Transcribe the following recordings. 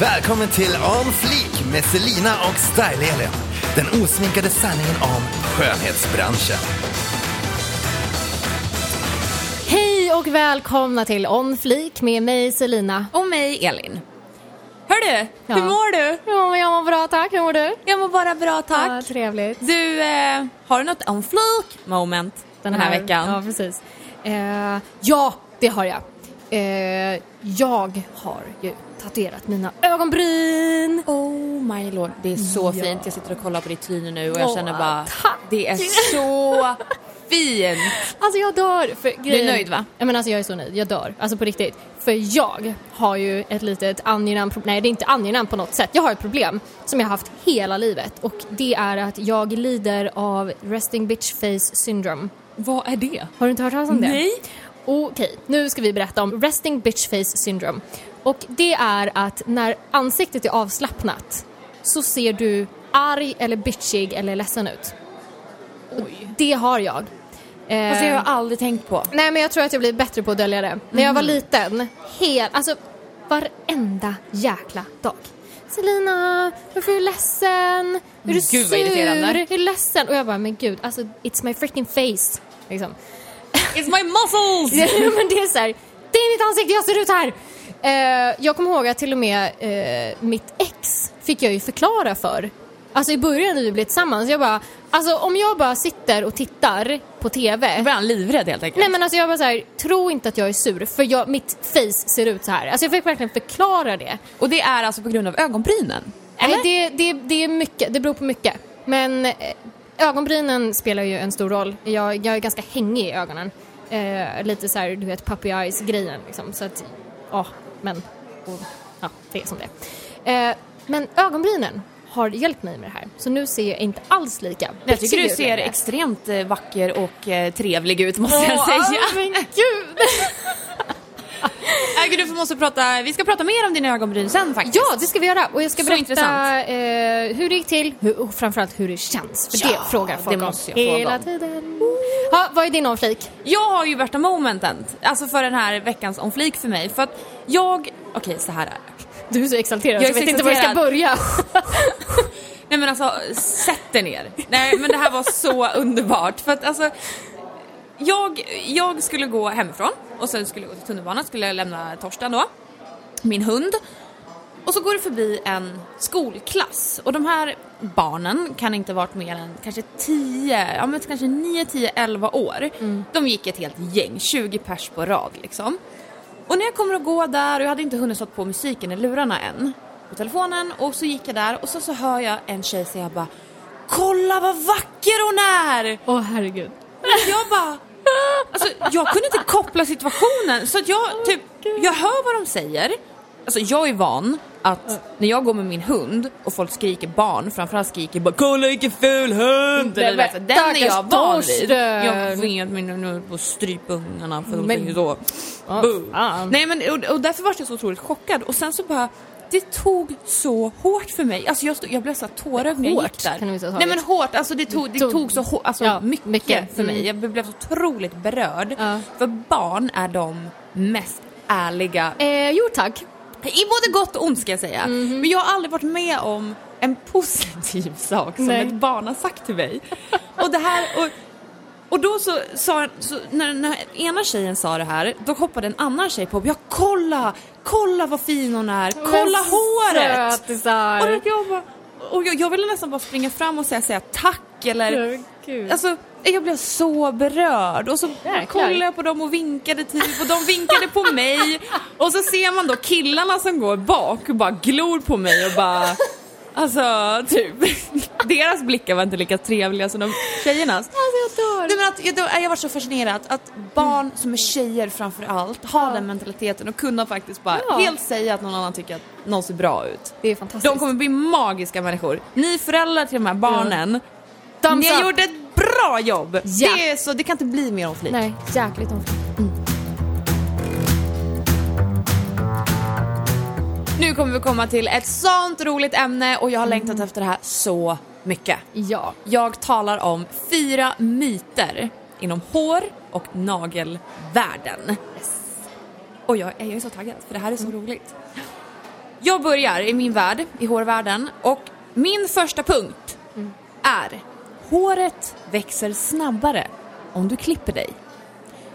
Välkommen till On Fleek med Selina och Style-Elin. Den osminkade sanningen om skönhetsbranschen. Hej och välkomna till On Fleek med mig Selina. Och mig, Elin. Hörru, Ja. hur mår du? Ja, jag mår bra tack. Hur mår du? Jag mår bara bra, tack. Ja, trevligt. Du, eh, har du något on fleek moment den här, veckan? Ja, precis. Eh, ja, det har jag. Eh, jag har ju tatuerat mina ögonbryn. Oh my lord, det är så Ja. fint. Jag sitter och kollar på ditt tryne nu och jag Åh, känner bara, tack. det är så fint. Alltså jag dör. För grejen, nöjd, va? Ja, men alltså jag är så nöjd. Jag dör. Alltså på riktigt. För jag har ju ett litet angenämt problem. Nej, det är inte angenämt på något sätt. Jag har ett problem som jag har haft hela livet och det är att jag lider av resting bitch face syndrome. Vad är det? Har du inte hört talas om det? Nej. Okej, nu ska vi berätta om resting bitch face syndrome. Och det är att när ansiktet är avslappnat så ser du arg eller bitchig eller ledsen ut. Oj. Det har jag. Eh, Alltså jag har aldrig tänkt på. Nej men jag tror att jag blir bättre på att dölja det. När jag var liten, hel, alltså varenda jäkla dag. Selina, varför är du ledsen? Är du Gud, sur? Är du ledsen? Och jag bara, men gud, alltså it's my freaking face. Liksom. It's my muscles! Ja, men det är så här, det är mitt ansikte, jag ser ut här! Eh, jag kommer ihåg att till och med eh, mitt ex fick jag ju förklara för. Alltså i början när vi blev tillsammans, jag bara, alltså om jag bara sitter och tittar på TV Nu blir han livrädd helt enkelt. Nej men alltså jag bara så här, tro inte att jag är sur för jag, mitt face ser ut så här. Alltså jag fick verkligen förklara det. Och det är alltså på grund av ögonbrynen? Nej, det, det, det är mycket, det beror på mycket. Men eh, ögonbrynen spelar ju en stor roll. Jag, jag är ganska hängig i ögonen. Eh, lite så här, du vet, puppy eyes grejen liksom. Så att, ja, men, och, ja, det är som det eh, Men ögonbrynen har hjälpt mig med det här. Så nu ser jag inte alls lika Jag tycker du ser längre. extremt eh, vacker och eh, trevlig ut måste jag säga. men gud! Äh, du måste prata, vi ska prata mer om dina ögonbryn sen faktiskt. Ja, det ska vi göra. Och jag ska berätta eh, hur det gick till hur, och framförallt hur det känns. För Ja, det frågar folk det om måste fråga hela om. tiden. Ha, vad är din omflik? Jag har ju värsta momenten, alltså för den här veckans on fleek för mig. För att jag, okej så här är det. Du är så exalterad Jag så jag vet så inte var jag ska exalterad. börja. Nej men alltså, sätt dig ner. Nej men det här var så underbart. För att alltså, jag, jag skulle gå hemifrån och sen skulle jag gå till tunnelbanan, skulle jag lämna Torsten då, min hund. Och så går det förbi en skolklass och de här barnen kan inte varit mer än kanske 10, ja men kanske 9, 10, 11 år. De gick ett helt gäng, 20 pers på rad liksom. Och när jag kommer att gå där och jag hade inte hunnit sätta på musiken i lurarna än på telefonen och så gick jag där och så, så hör jag en tjej säga bara Kolla vad vacker hon är! Åh herregud. Och jag bara Alltså jag kunde inte koppla situationen så att jag typ, jag hör vad de säger Alltså jag är van att när jag går med min hund och folk skriker barn, framförallt skriker bara Kolla vilken ful hund! Eller, vet, Den är jag van vid. Jag vet nu är på att strypa ungarna för Men- så. Fan. Nej men och, och därför var jag så otroligt chockad och sen så bara det tog så hårt för mig. Alltså jag, stod, jag blev så tårögd när jag Hårt gick där. kan ha Nej men hårt, alltså det tog, det Tog- så hår, alltså Ja, mycket, mycket. för mig. Mm. Jag blev så otroligt berörd. Ja. För barn är de mest ärliga, Eh, jo tack. I både gott och ont ska jag säga. Mhm. Men jag har aldrig varit med om en positiv sak som Nej. ett barn har sagt till mig. och det här, och, och då så sa så när, när ena tjejen sa det här, då hoppade en annan tjej på ja kolla, kolla vad fin hon är, kolla Men håret! sötisar. Och, jag, bara, och jag, jag ville nästan bara springa fram och säga, säga tack eller Gud. Alltså, jag blev så berörd och så Jäklar. kollade jag på dem och vinkade typ och de vinkade på mig och så ser man då killarna som går bak och bara glor på mig och bara Alltså typ, deras blickar var inte lika trevliga som de tjejernas. Alltså jag dör. Nej, men att, jag, jag var så fascinerad att barn som är tjejer framför allt har den mentaliteten och kunna faktiskt bara Ja. helt säga att någon annan tycker att någon ser bra ut. Det är fantastiskt. De kommer bli magiska människor. Ni föräldrar till de här barnen, Thumbs ni up. gjort ett bra jobb! Ja. Det, är så, det kan inte bli mer om flit. Nej, jäkligt omflik. Nu kommer vi komma till ett sånt roligt ämne och jag har längtat efter det här så mycket. Ja. Jag talar om fyra myter inom hår och nagelvärlden. Och jag, jag är så taggad för det här är så roligt. Jag börjar i min värld, i hårvärlden, och min första punkt är håret växer snabbare om du klipper dig.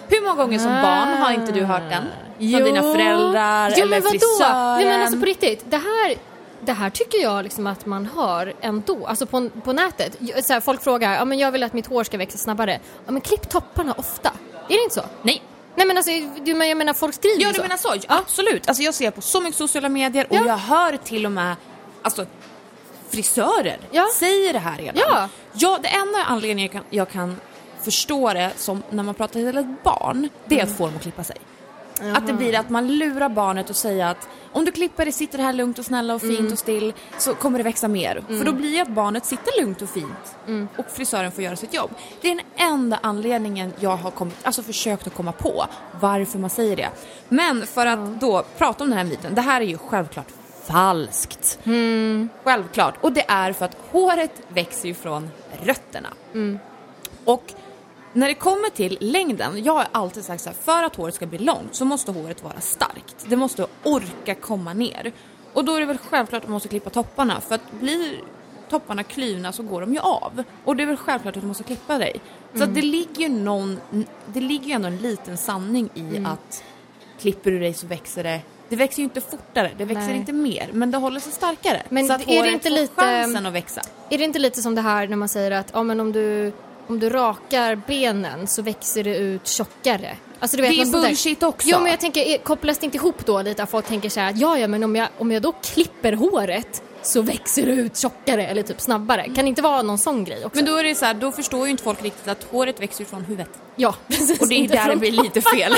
Hur många gånger som barn har inte du hört den? Från dina föräldrar jo, eller men frisören? Nej men alltså på riktigt, det här, det här tycker jag liksom att man hör ändå, alltså på, på nätet. Så här, folk frågar, ja men jag vill att mitt hår ska växa snabbare. Ja men klipp topparna ofta. Är det inte så? Nej. Nej men alltså, du, jag menar folk skriver Ja, du så. menar så? Absolut. Alltså jag ser på så mycket sociala medier och Ja. jag hör till och med alltså, frisörer Ja. säger det här redan. Ja. ja, det enda anledningen jag kan, jag kan förstå det som när man pratar till ett barn, det är Mm. att få dem att klippa sig. Att det blir att man lurar barnet och säger att om du klipper dig, sitter här lugnt och snälla och fint Mm. och still så kommer det växa mer. För då blir det att barnet sitter lugnt och fint Mm. och frisören får göra sitt jobb. Det är den enda anledningen jag har kommit, alltså försökt att komma på varför man säger det. Men för att då prata om den här myten, det här är ju självklart falskt. Självklart. Och det är för att håret växer ju från rötterna. Och när det kommer till längden, jag har alltid sagt så här, för att håret ska bli långt så måste håret vara starkt. Det måste orka komma ner. Och då är det väl självklart att man måste klippa topparna för att blir topparna klyvna så går de ju av. Och det är väl självklart att du måste klippa dig. Så att det ligger ju någon, det ligger ju ändå en liten sanning i att klipper du dig så växer det det växer ju inte fortare, det växer Nej. inte mer, men det håller sig starkare. Men så att är det inte får lite- chansen att växa. Är det inte lite som det här när man säger att ja, men om, du, om du rakar benen så växer det ut tjockare? Alltså, du vet, Det är sånt där. bullshit också. Jo men jag tänker, kopplas det inte ihop då lite att folk tänker så här att ja ja men om jag, om jag då klipper håret så växer det ut tjockare eller typ snabbare. Kan det inte vara någon sån grej också? Men då är det så här, då förstår ju inte folk riktigt att håret växer från huvudet. Ja precis. Och det är där det blir lite fel.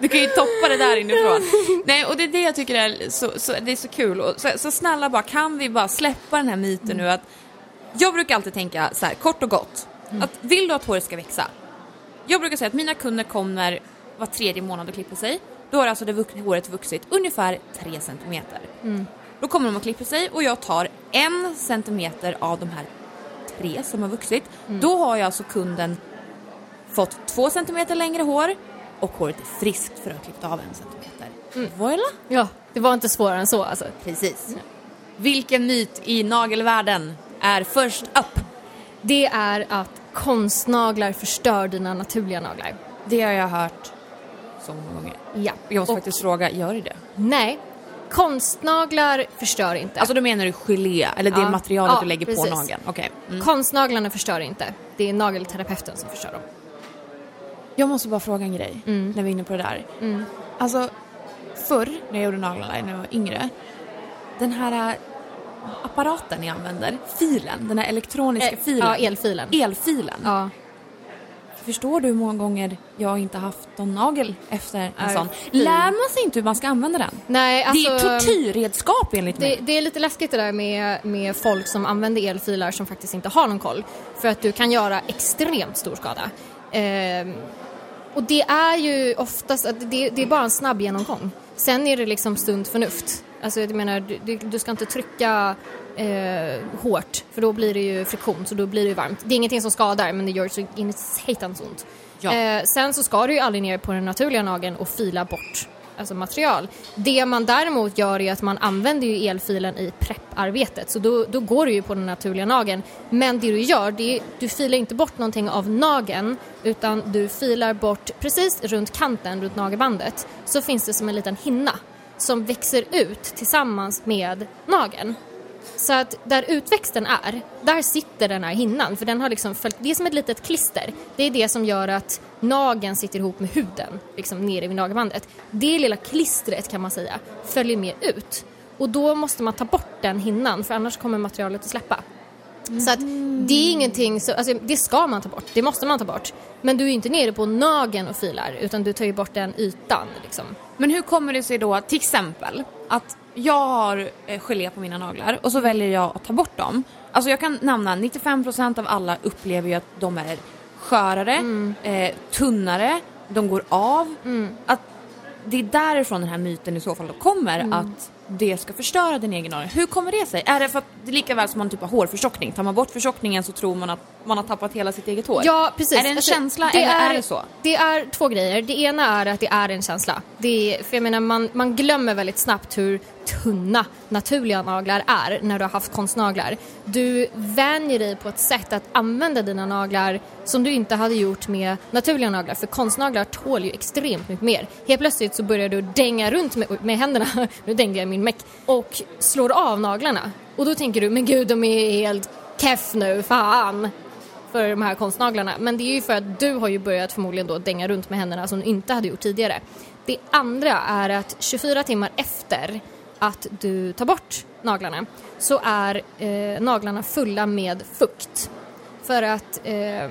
Du kan ju toppa det där inifrån. Nej, och det är det jag tycker är så, så, det är så kul. Och så, så snälla bara, kan vi bara släppa den här myten nu att jag brukar alltid tänka så här, kort och gott, att vill du att håret ska växa? Jag brukar säga att mina kunder kommer var tredje månad och klipper sig. Då har alltså det vux- håret vuxit ungefär 3 centimeter. Då kommer de och klipper sig och jag tar en centimeter av de här tre som har vuxit. Då har jag alltså kunden fått två centimeter längre hår och håret är friskt för att ha klippt av en centimeter. Voila! Ja, det var inte svårare än så alltså. Precis. Vilken myt i nagelvärlden är först upp? Det är att konstnaglar förstör dina naturliga naglar. Det har jag hört så många gånger. Ja. Jag måste Och- faktiskt fråga, gör det det? Nej, konstnaglar förstör inte. Alltså då menar du gelé, eller det Ja. materialet Ja, du lägger precis. på nageln? Okej. Mm. Konstnaglarna förstör inte. Det är nagelterapeuten som förstör dem. Jag måste bara fråga en grej Mm. när vi är inne på det där. Alltså, förr när jag gjorde naglarna när jag var yngre, den här äh, apparaten jag använder, filen, den här elektroniska Eh, filen. ja, elfilen. Elfilen. Ja. Förstår du hur många gånger jag inte haft någon nagel efter en Nej, sån? Lär man sig inte hur man ska använda den? Nej, alltså, det är tortyrredskap enligt Det, mig. det är lite läskigt det där med, med folk som använder elfilar som faktiskt inte har någon koll. För att du kan göra extremt stor skada. Ehm, och det är ju oftast det, det är bara en snabb genomgång. Sen är det liksom stund förnuft. Alltså jag menar, du, du ska inte trycka eh, hårt för då blir det ju friktion så då blir det ju varmt. Det är ingenting som skadar men det gör så in satans ont. Ja. Eh, sen så ska du ju aldrig ner på den naturliga nageln och fila bort alltså material. Det man däremot gör är att man använder ju elfilen i prepparbetet så då, då går du ju på den naturliga nageln. Men det du gör, det är, du filar inte bort någonting av nageln utan du filar bort precis runt kanten, runt nagelbandet, så finns det som en liten hinna som växer ut tillsammans med nageln. Så att där utväxten är, där sitter den här hinnan för den har liksom följt, det är som ett litet klister. Det är det som gör att nageln sitter ihop med huden, liksom nere vid nagelbandet. Det lilla klistret kan man säga följer med ut och då måste man ta bort den hinnan för annars kommer materialet att släppa. Så att det är ingenting, så, alltså, det ska man ta bort, det måste man ta bort. Men du är inte nere på nageln och filar utan du tar ju bort den ytan liksom. Men hur kommer det sig då, till exempel, att jag har eh, gelé på mina naglar och så väljer jag att ta bort dem. Alltså jag kan nämna 95% av alla upplever ju att de är skörare, eh, tunnare, de går av. Att det är därifrån den här myten i så fall kommer att det ska förstöra din egen nagel. Hur kommer det sig? Är det för att det är lika väl som man typ har hårförtjockning. Tar man bort förtjockningen så tror man att man har tappat hela sitt eget hår. Ja, precis. Är det en Alltså, känsla eller är det så? Det är två grejer. Det ena är att det är en känsla. Det är, för jag menar, man, man glömmer väldigt snabbt hur tunna naturliga naglar är när du har haft konstnaglar. Du vänjer dig på ett sätt att använda dina naglar som du inte hade gjort med naturliga naglar. För konstnaglar tål ju extremt mycket mer. Helt plötsligt så börjar du dänga runt med, med händerna, nu dängde jag min meck, och slår av naglarna. Och då tänker du, men gud de är helt keff nu, fan för de här konstnaglarna. Men det är ju för att du har ju börjat förmodligen då dänga runt med händerna som du inte hade gjort tidigare. Det andra är att 24 timmar efter att du tar bort naglarna så är eh, naglarna fulla med fukt. För att eh,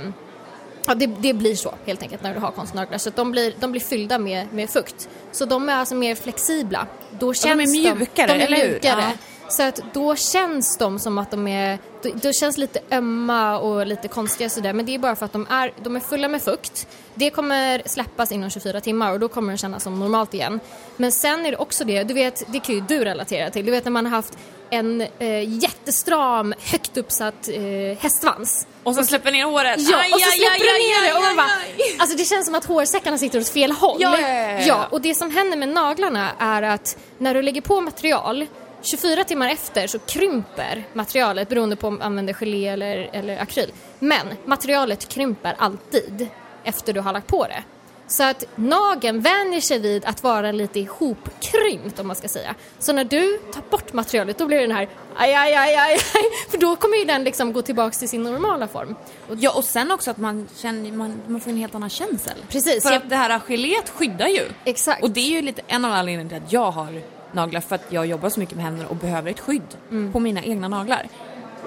ja, det, det blir så helt enkelt när du har konstnaglar. Så de blir, de blir fyllda med, med fukt. Så de är alltså mer flexibla. Då de är känns mjukare, de, de är eller hur? mjukare. Ja. Så att då känns de som att de är, då, då känns lite ömma och lite konstiga sådär men det är bara för att de är, de är fulla med fukt. Det kommer släppas inom 24 timmar och då kommer det kännas som normalt igen. Men sen är det också det, du vet, det kan ju du relatera till, du vet när man har haft en eh, jättestram, högt uppsatt eh, hästsvans. Och så släpper ner håret. Ja, Aj, och så aj, släpper aj, du aj, ner det och man aj, bara, aj, aj. alltså det känns som att hårsäckarna sitter åt fel håll. Ja, ja, ja. ja, och det som händer med naglarna är att när du lägger på material 24 timmar efter så krymper materialet beroende på om man använder gelé eller, eller akryl. Men materialet krymper alltid efter du har lagt på det. Så att nageln vänjer sig vid att vara lite ihopkrympt om man ska säga. Så när du tar bort materialet då blir det den här aj, aj, aj, aj, aj. För då kommer ju den liksom gå tillbaks till sin normala form. Och Ja, och sen också att man känner, man, man får en helt annan känsel. Precis, För jag- att det här geléet skyddar ju. Exakt. Och det är ju lite en av anledningarna till att jag har naglar, för att jag jobbar så mycket med händerna och behöver ett skydd Mm. på mina egna naglar.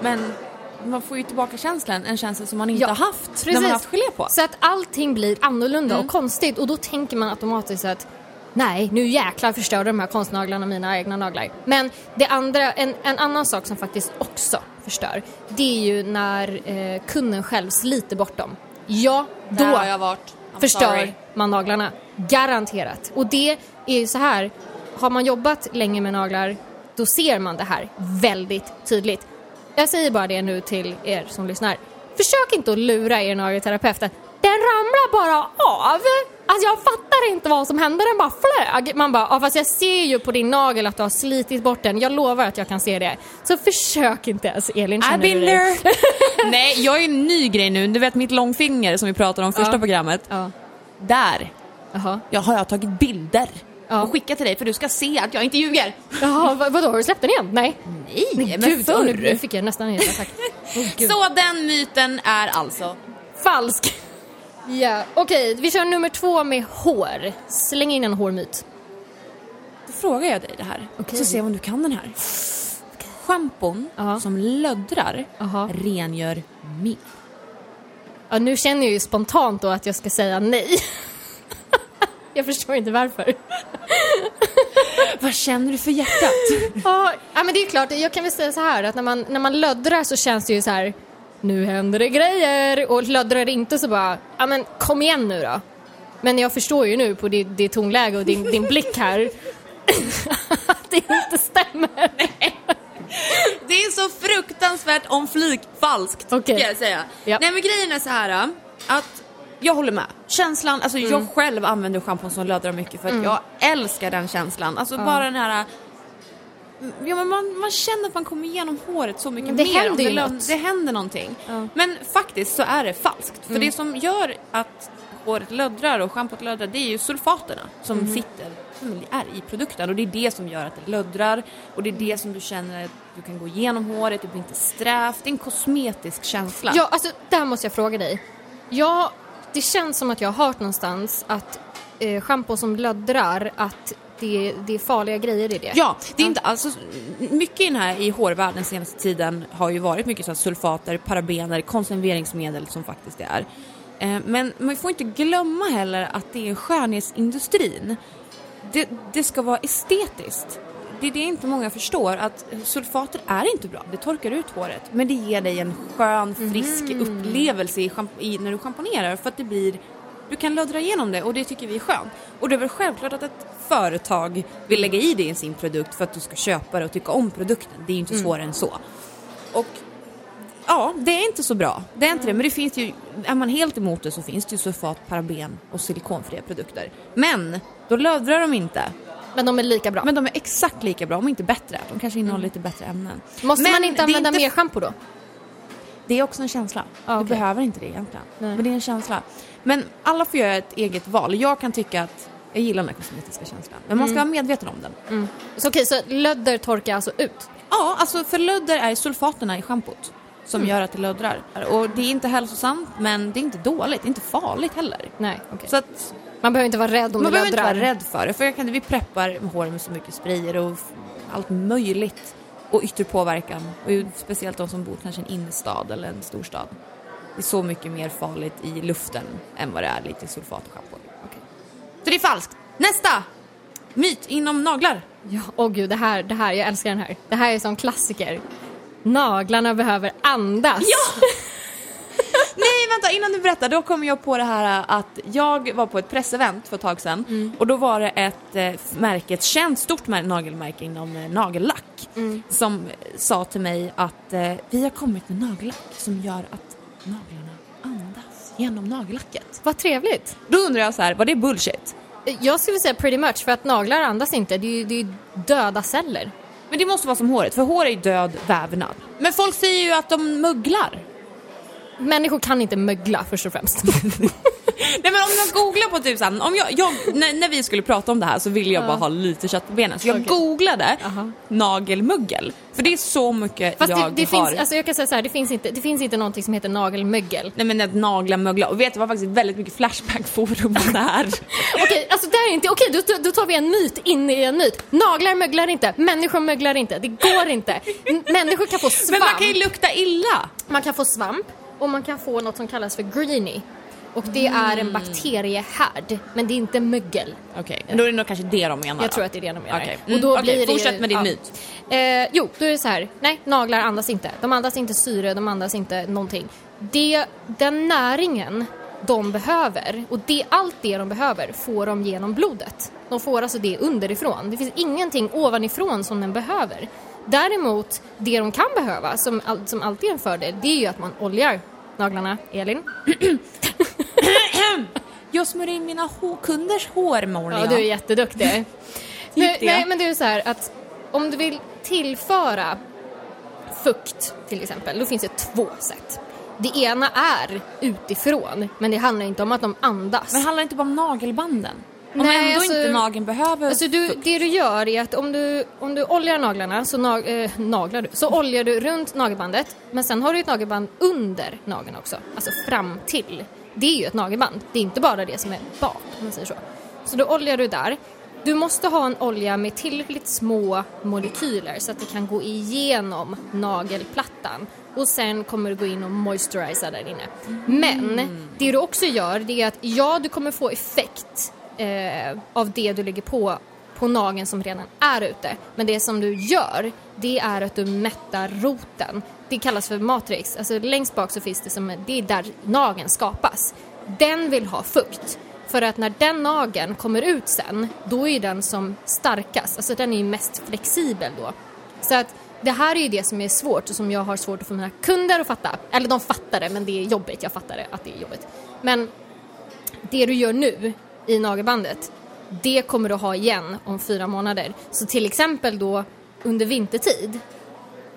Men man får ju tillbaka känslan, en känsla som man inte har haft när man har haft gelé på. Så att allting blir annorlunda Mm. och konstigt och då tänker man automatiskt att nej, nu jäklar förstörde de här konstnaglarna mina egna naglar. Men det andra, en, en annan sak som faktiskt också förstör, det är ju när eh, kunden själv sliter bort dem. Ja, då förstör sorry. man naglarna. Garanterat. Och det är ju så här, har man jobbat länge med naglar, då ser man det här väldigt tydligt. Jag säger bara det nu till er som lyssnar. Försök inte att lura er nagelterapeut att den ramlar bara av. Alltså jag fattar inte vad som hände, den bara flög. Man bara, ja, fast jag ser ju på din nagel att du har slitit bort den. Jag lovar att jag kan se det. Så försök inte ens Elin, känner du dig? Nej, jag är en ny grej nu. Du vet mitt långfinger som vi pratade om första Ja. programmet. Ja, Där jaha. jag har jag tagit bilder Ja. och skickat till dig för du ska se att jag inte ljuger. Jaha, vad, vadå, har du släppt den igen? Nej. Nej, men Gud, förr. nu, nu fick jag nästan en hjärtattack. Oh. Så den myten är alltså Falsk! Ja, okej, vi kör nummer två med hår. Släng in en hårmyt. Då frågar jag dig det här, Okej. så ser vi om du kan den här. Schampon Ja. som löddrar Jaha. rengör mer. Ja, nu känner jag ju spontant då att jag ska säga nej. jag förstår inte varför. Vad känner du för hjärtat? Ja, men det är klart, jag kan väl säga så här att när man, när man löddrar så känns det ju så här nu händer det grejer och löddrar det inte så bara, ja men kom igen nu då. Men jag förstår ju nu på ditt, ditt tonläge och din, din blick här att det inte stämmer. Det är så fruktansvärt om flik falskt, Okej. ska jag säga. Ja. Nej men grejen är så här att jag håller med. Känslan, alltså Mm. jag själv använder schampon som löddrar mycket för att jag älskar den känslan. Alltså bara den här Ja, men man, man känner att man kommer igenom håret så mycket Det mer. händer det, något. det händer någonting. Ja. Men faktiskt så är det falskt. För Mm. det som gör att håret löddrar och schampot löddrar det är ju sulfaterna som Mm. sitter, som är i produkten och det är det som gör att det löddrar och det är det som du känner att du kan gå igenom håret, det blir inte strävt, det är en kosmetisk känsla. Ja, alltså där måste jag fråga dig. Ja, det känns som att jag har hört någonstans att eh, schampo som löddrar, att det, det är farliga grejer i det. Ja, det är inte alls... Mycket i den här i hårvärlden senaste tiden har ju varit mycket så sulfater, parabener, konserveringsmedel som faktiskt det är. Eh, Men man får inte glömma heller att det är skönhetsindustrin. Det, det ska vara estetiskt. Det är det inte många förstår, att sulfater är inte bra. Det torkar ut håret, men det ger dig en skön, frisk upplevelse i, i, när du schamponerar för att det blir du kan löddra igenom det och det tycker vi är skönt. Och det är väl självklart att ett företag vill lägga i det i sin produkt för att du ska köpa det och tycka om produkten. Det är ju inte svårare än så. Och ja, det är inte så bra. Det är inte det. Men det finns ju, är man helt emot det så finns det ju sulfat, paraben och silikonfria produkter. Men då löddrar de inte. Men de är lika bra. Men de är exakt lika bra, om inte bättre. De kanske innehåller lite bättre ämnen. Måste Men man inte använda inte- mer schampo då? Det är också en känsla. Ja, Du okej. behöver inte det egentligen. Nej. Men det är en känsla. Men alla får göra ett eget val. Jag kan tycka att jag gillar den här kosmetiska känslan. Men man ska vara medveten om den. Så okej, så lödder torkar alltså ut? Ja, alltså för lödder är sulfaterna i schampot som Mm. gör att det löddrar. Och det är inte hälsosamt, men det är inte dåligt. Det är inte farligt heller. Nej, okej. Så att Man behöver inte vara rädd om man det behöver inte vara rädd för det. För jag kan, vi preppar håret med så mycket sprayer och allt möjligt. Och yttre påverkan. Och speciellt de som bor kanske i en innerstad eller en storstad. Det är så mycket mer farligt i luften än vad det är lite sulfat och schampo. Okej. Så det är falskt. Nästa! Myt inom naglar. Ja, åh gud, det här, det här, jag älskar den här. Det här är som klassiker. Naglarna behöver andas. Ja! Nej vänta, innan du berättar, då kom jag på det här att jag var på ett pressevent för ett tag sedan och då var det ett eh, märke, ett känt stort mär- nagelmärke inom eh, nagellack som sa till mig att eh, vi har kommit med nagellack som gör att naglarna andas genom nagellacket. Vad trevligt. Då undrar jag så här, var det bullshit? Jag skulle säga pretty much, för att naglar andas inte. Det är ju det är ju döda celler. Men det måste vara som håret, för hår är ju död vävnad. Men folk säger ju att de möglar. Människor kan inte mögla först och främst. Nej men om jag googlar på typ såhär, om jag, jag, när, när vi skulle prata om det här så ville jag bara ha lite kött på benen. Så jag Okej. googlade Aha. nagelmuggel. För det är så mycket Fast jag det, det, har. finns, alltså jag kan säga så här, det finns inte, det finns inte någonting som heter nagelmögel. Nej men att nagla mögla. Och vet du, det var faktiskt väldigt mycket Flashback-forum om det här. Okej, alltså det är inte, okej då, då tar vi en myt in i en myt. Naglar möglar inte, människor möglar inte, det går inte. Människor kan få svamp. men man kan ju lukta illa. Man kan få svamp och man kan få något som kallas för greenie. Och det är en bakteriehärd, men det är inte mögel. Okej, men då är det nog kanske det de menar Jag då. tror att det är det de menar. Okej. Och Mm, då okej, blir det, fortsätt med din myt. Eh, jo, då är det så här. Nej, naglar andas inte. De andas inte syre, de andas inte någonting. Det, den näringen de behöver och det, allt det de behöver får de genom blodet. De får alltså det underifrån. Det finns ingenting ovanifrån som den behöver. Däremot, det de kan behöva, som, all, som alltid är en fördel, det är ju att man oljar naglarna. Elin? Jag smörjer in mina kunders hår Molly. Ja, du är jätteduktig. det? nej, men det är så här att om du vill tillföra fukt till exempel, då finns det två sätt. Det ena är utifrån, men det handlar inte om att de andas. Men handlar det inte bara om nagelbanden? Om Nej, ändå alltså- inte nageln behöver Alltså du, det du gör är att om du, om du oljar naglarna så nag, eh, naglar du, så oljar du runt nagelbandet men sen har du ett nagelband under nageln också, alltså fram till. Det är ju ett nagelband, det är inte bara det som är bak om man säger så. Så då oljar du där. Du måste ha en olja med tillräckligt små molekyler så att det kan gå igenom nagelplattan och sen kommer du gå in och moisturisera där inne. Men det du också gör det är att ja, du kommer få effekt eh, av det du lägger på på nageln som redan är ute. Men det som du gör, det är att du mättar roten. Det kallas för matrix. Alltså längst bak så finns det som, det är där nageln skapas. Den vill ha fukt. För att när den nageln kommer ut sen, då är den som starkast. Alltså den är ju mest flexibel då. Så att det här är ju det som är svårt och som jag har svårt att få mina kunder att fatta. Eller de fattar det, men det är jobbigt. Jag fattar det, att det är jobbigt. Men det du gör nu i nagelbandet, det kommer du ha igen om fyra månader. Så till exempel då under vintertid,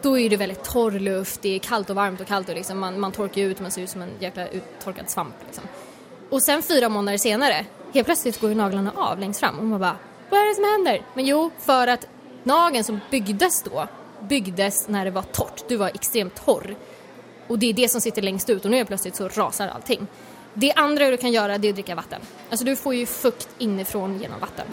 då är det väldigt torr luft, det är kallt och varmt och kallt och liksom man, man torkar ut, man ser ut som en jäkla uttorkad svamp. Liksom. Och sen fyra månader senare, helt plötsligt går ju naglarna av längst fram och man bara, vad är det som händer? Men jo, för att nageln som byggdes då, byggdes när det var torrt. Du var extremt torr. Och det är det som sitter längst ut och nu är plötsligt så rasar allting. Det andra du kan göra det är att dricka vatten. Alltså du får ju fukt inifrån genom vatten.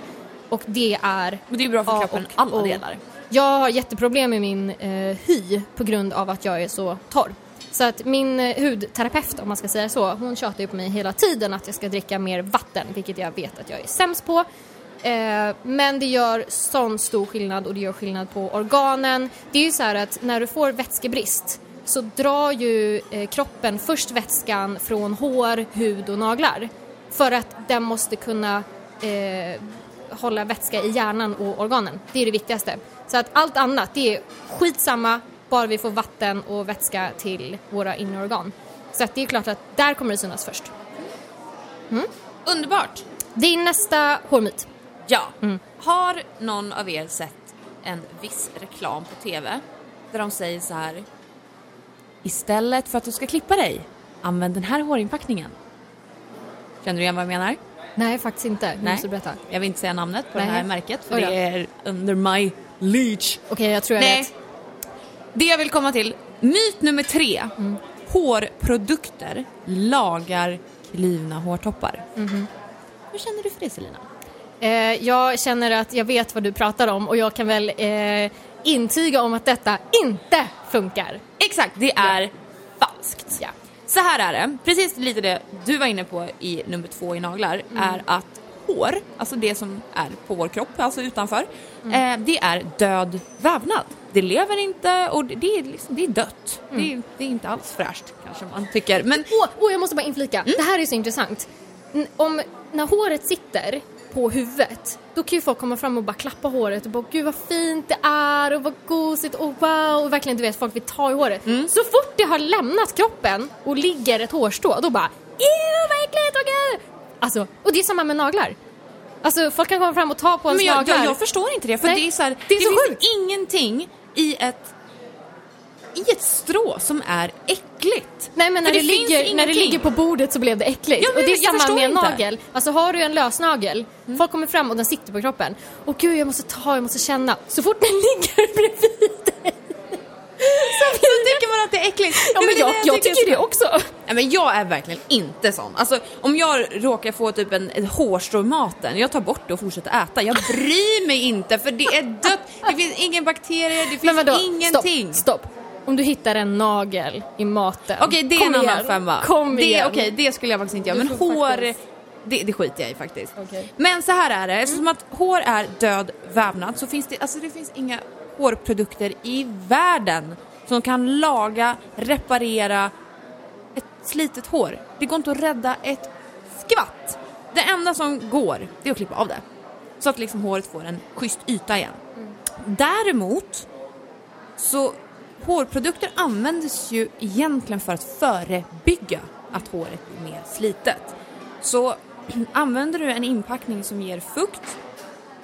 Och det är Men det är bra för kroppen, och alla delar. Jag har jätteproblem med min eh, hy på grund av att jag är så torr. Så att min eh, hudterapeut, om man ska säga så, hon tjatar ju på mig hela tiden att jag ska dricka mer vatten, vilket jag vet att jag är sämst på. Eh, men det gör sån stor skillnad och det gör skillnad på organen. Det är ju så här att när du får vätskebrist så drar ju eh, kroppen först vätskan från hår, hud och naglar. För att den måste kunna eh, hålla vätska i hjärnan och organen. Det är det viktigaste. Så att allt annat, det är skitsamma. bara vi får vatten och vätska till våra inre organ. Så att det är klart att där kommer det synas först. Underbart! Din nästa hårmyt. Ja. Har någon av er sett en viss reklam på TV där de säger så här Istället för att du ska klippa dig, använd den här hårinpackningen. Känner du igen vad jag menar? Nej, faktiskt inte. Du Nej. måste berätta. Jag vill inte säga namnet på Nej. det här märket för Oj då. det är under my leech. Okej, jag tror jag Nej. vet. Det jag vill komma till, myt nummer tre. Hårprodukter lagar klivna hårtoppar. Hur känner du för det Selina? Eh, jag känner att jag vet vad du pratar om och jag kan väl eh, intyga om att detta inte funkar. Exakt, det är falskt. Ja. Så här är det, precis lite det du var inne på i nummer två i naglar, är att hår, alltså det som är på vår kropp, alltså utanför, eh, det är död vävnad. Det lever inte och det är, liksom, det är dött. Det, är, det är inte alls fräscht kanske man tycker. Men Åh, åh, jag måste bara inflika. Det här är så intressant. Om, när håret sitter på huvudet, då kan ju folk komma fram och bara klappa håret och bara gud vad fint det är och vad gosigt och wow och verkligen du vet folk vill ta i håret. Så fort det har lämnat kroppen och ligger ett hårstrå, då bara ew vad äckligt och gud. Alltså, och det är samma med naglar. Alltså folk kan komma fram och ta på ens Men jag, naglar. jag, jag förstår inte det, för Nej, det är så här, det är så finns sjukt. ingenting i ett, i ett strå som är äckligt. Nej men när det, det ligger, när det ligger på bordet så blev det äckligt. Ja, men och det är samma med en inte. Mm. nagel. Alltså har du en lösnagel, folk kommer fram och den sitter på kroppen. Och gud jag måste ta, jag måste känna. Så fort den ligger bredvid dig. Så tycker man att det är äckligt. Ja men jag, jag tycker det också. Nej, men jag är verkligen inte sån. Alltså, om jag råkar få typ en, en hårstrå i maten, jag tar bort det och fortsätter äta. Jag bryr mig inte för det är dött, det finns ingen bakterier, det finns Men vadå? ingenting. Stopp, stopp. Om du hittar en nagel i maten. Okej, det är Kom en annan igen. femma. Kom det, igen. Okej, det skulle jag faktiskt inte göra. Men hår, faktiskt- det, det skiter jag i faktiskt. Okej. Men så här är det, eftersom att hår är död vävnad så finns det, alltså det finns inga hårprodukter i världen som kan laga, reparera ett slitet hår. Det går inte att rädda ett skvatt. Det enda som går, det är att klippa av det. Så att liksom håret får en schysst yta igen. Däremot så hårprodukter används ju egentligen för att förebygga att håret blir mer slitet. Så använder du en inpackning som ger fukt,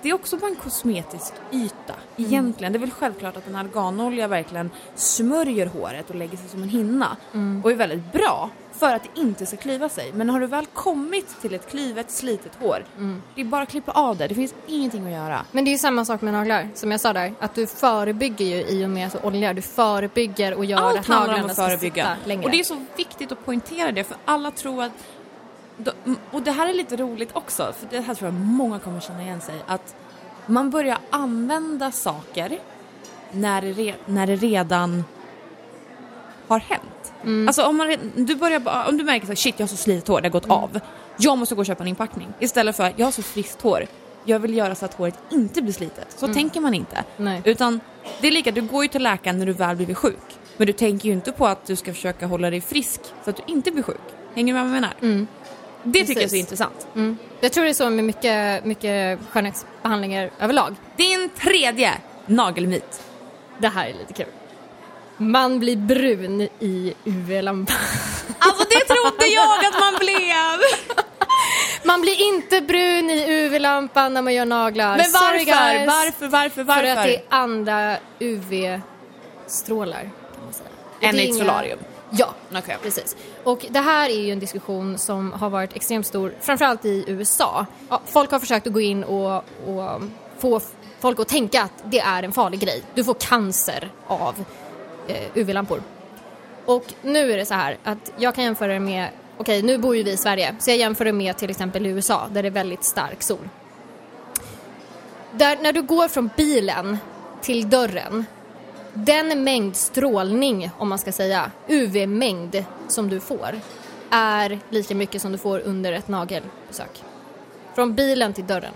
det är också bara en kosmetisk yta egentligen. Det är väl självklart att en arganolja verkligen smörjer håret och lägger sig som en hinna och är väldigt bra för att det inte ska klyva sig. Men har du väl kommit till ett klyvet, slitet hår, det är bara att klippa av det. Det finns ingenting att göra. Men det är ju samma sak med naglar, som jag sa där. Att du förebygger ju i och med att du oljar. Du förebygger och gör Allt att naglarna att ska sitta längre. Och det är så viktigt att poängtera det för alla tror att och det här är lite roligt också, för det här tror jag många kommer känna igen sig, att man börjar använda saker när det, när det redan har hänt. Alltså om, man, du börjar, om du märker att shit jag har så slitet hår, det har gått av. Jag måste gå och köpa en inpackning. Istället för jag har så friskt hår, jag vill göra så att håret inte blir slitet. Så tänker man inte. Nej. Utan det är lika, du går ju till läkaren när du väl blivit sjuk. Men du tänker ju inte på att du ska försöka hålla dig frisk så att du inte blir sjuk. Hänger du med vad jag menar? Det tycker jag är så Precis. intressant. Mm. Jag tror det är så med mycket, mycket skönhetsbehandlingar överlag. Din tredje nagelmyt. Det här är lite kul. Man blir brun i UV-lampan. Alltså det trodde jag att man blev! Man blir inte brun i UV-lampan när man gör naglar. Men varför? guys. Varför, varför, varför? För att det är andra UV-strålar kan man säga. Och Än i ett solarium? Ja, Okej. precis. Och det här är ju en diskussion som har varit extremt stor, framförallt i USA. Ja, folk har försökt att gå in och, och få folk att tänka att det är en farlig grej. Du får cancer av UV-lampor. Och nu är det så här att jag kan jämföra det med, okej nu bor ju vi i Sverige, så jag jämför det med till exempel USA där det är väldigt stark sol. Där, när du går från bilen till dörren, den mängd strålning, om man ska säga, UV-mängd som du får är lika mycket som du får under ett nagelbesök. Från bilen till dörren,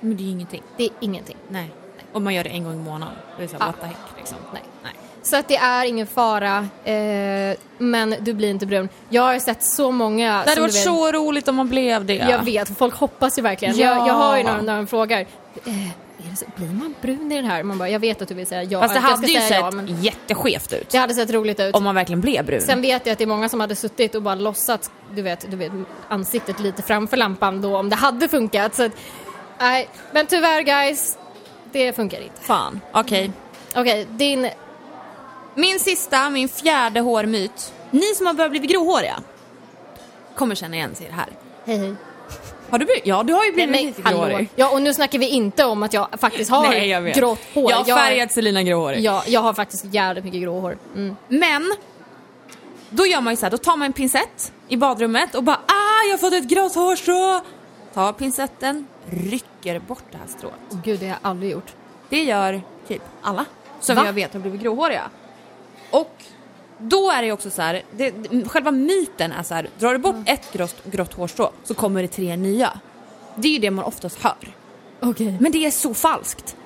Men det är ju ingenting. det är ingenting. Nej. Om man gör det en gång i månaden. Det är så här, what the heck liksom. Nej. Nej. Så att det är ingen fara, eh, men du blir inte brun. Jag har sett så många... Det hade varit så roligt om man blev det. Jag vet, folk hoppas ju verkligen. Ja. Jag, jag har ju någon när de frågar, eh, så, blir man brun i den här? Man bara, jag vet att du vill säga ja. Fast det hade ju sett ja, men jätteskevt ut. det hade sett roligt ut. Om man verkligen blev brun. Sen vet jag att det är många som hade suttit och bara låtsats, du vet, du vet ansiktet lite framför lampan då om det hade funkat. Så att, nej, men tyvärr guys, det funkar inte. Fan, okej. Okej, din, Min sista, min fjärde hårmyt. Ni som har börjat bli gråhåriga kommer känna igen sig i det här. hej hej. Har du blivit? Ja, du har ju blivit Nej, lite hallå. gråhårig. Ja, och nu snackar vi inte om att jag faktiskt har Nej, jag vet. grått hår. Jag har färgat Selina gråhårig. Ja, jag har faktiskt jävligt mycket gråhår. Mm. Men, då gör man ju så här, då tar man en pincett i badrummet och bara ah, jag har fått ett grått hårstrå. Tar pincetten, rycker bort det här strået. Åh, Gud, det har jag aldrig gjort. Det gör typ alla som Va? jag vet har blivit gråhåriga. Och då är det ju också så här, det, själva myten är så här, drar du bort ett grått, grått hårstrå så kommer det tre nya. Det är ju det man oftast hör. Okej. Men det är så falskt.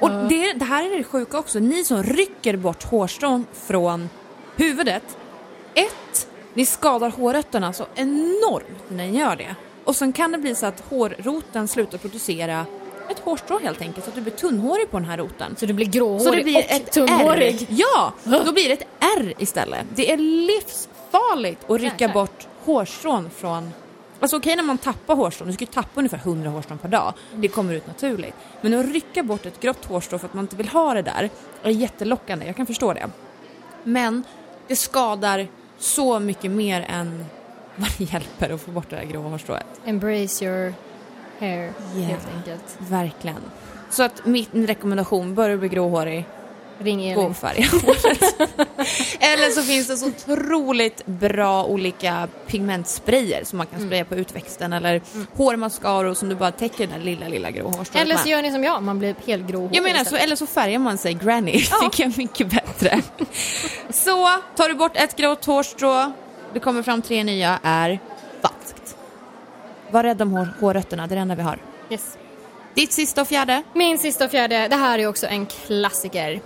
Och det, det här är det sjuka också, ni som rycker bort hårstrån från huvudet. Ett, ni skadar hårrötterna så enormt när ni gör det. Och sen kan det bli så att hårroten slutar producera ett hårstrå helt enkelt, så att du blir tunnhårig på den här roten. Så du blir gråhårig Så det blir och ett tunnhårig? R. Ja, då blir det ett R istället. Det är livsfarligt att rycka Jäklar. bort hårstrån från... Alltså okej när man tappar hårstrån, du ska ju tappa ungefär 100 hårstrån per dag. Det kommer ut naturligt. Men att rycka bort ett grått hårstrå för att man inte vill ha det där är jättelockande, jag kan förstå det. Men det skadar så mycket mer än vad det hjälper att få bort det där gråa hårstrået. Embrace your hair, Yeah. helt enkelt. Verkligen. Så att min rekommendation, börja bli gråhårig, Ring gå Elin. och färga håret. Eller så finns det så otroligt bra olika pigmentsprayer som man kan spraya på utväxten eller hårmascaror som du bara täcker där lilla, lilla grå hårstrået Eller så med. gör ni som jag, man blir helt gråhårig Jag menar så, eller så färgar man sig granny, tycker jag är mycket bättre. så, tar du bort ett grått hårstrå, det kommer fram tre nya, är. Var rädd om hår, hårrötterna, det är det enda vi har. Yes. Ditt sista och fjärde? Min sista och fjärde, det här är också en klassiker.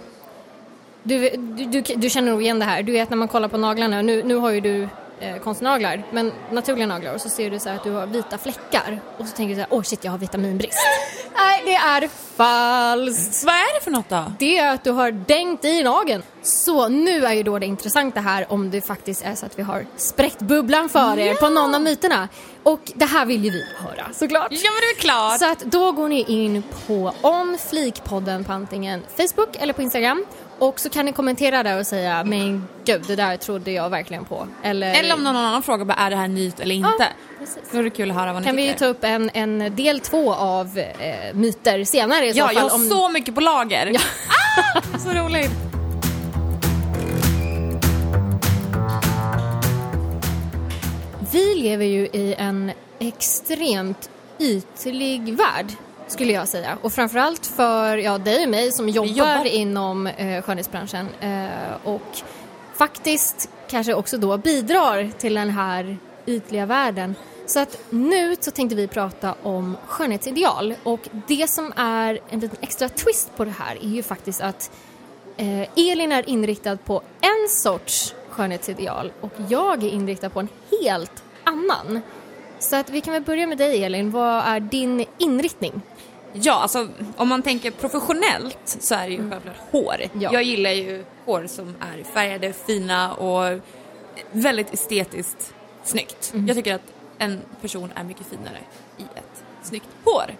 Du, du, du, du känner nog igen det här. Du vet när man kollar på naglarna, nu, nu har ju du eh, konstnaglar, men naturliga naglar och så ser du så att du har vita fläckar och så tänker du så här, åh shit jag har vitaminbrist. Nej, det är falskt. Vad är det för något då? Det är att du har dängt i nageln. Så nu är ju då det intressanta här om det faktiskt är så att vi har spräckt bubblan för er på någon av myterna. Och det här vill ju vi höra såklart. Ja men det är klart! Så att då går ni in på On Flik-podden på antingen Facebook eller på Instagram. Och så kan ni kommentera där och säga men gud det där trodde jag verkligen på. Eller, Eller om någon annan frågar bara är det här nytt eller inte. Ja, precis. Då är det kul att höra vad ni kan vi ju tycker. ta upp en, en del två av eh, myter senare i så Ja, fall. jag har om... så mycket på lager. Ja. Ah, så roligt. Lever ju i en extremt ytlig värld skulle jag säga. Och framförallt för ja, dig och mig som jobbar, jobbar. inom eh, skönhetsbranschen eh, och faktiskt kanske också då bidrar till den här ytliga världen. Så att nu så tänkte vi prata om skönhetsideal och det som är en liten extra twist på det här är ju faktiskt att eh, Elin är inriktad på en sorts skönhetsideal och jag är inriktad på en helt annan. Så att vi kan väl börja med dig Elin, vad är din inriktning? Ja, alltså om man tänker professionellt så är det ju självklart hår. Ja. Jag gillar ju hår som är färgade, fina och väldigt estetiskt snyggt. Jag tycker att en person är mycket finare i ett snyggt hår.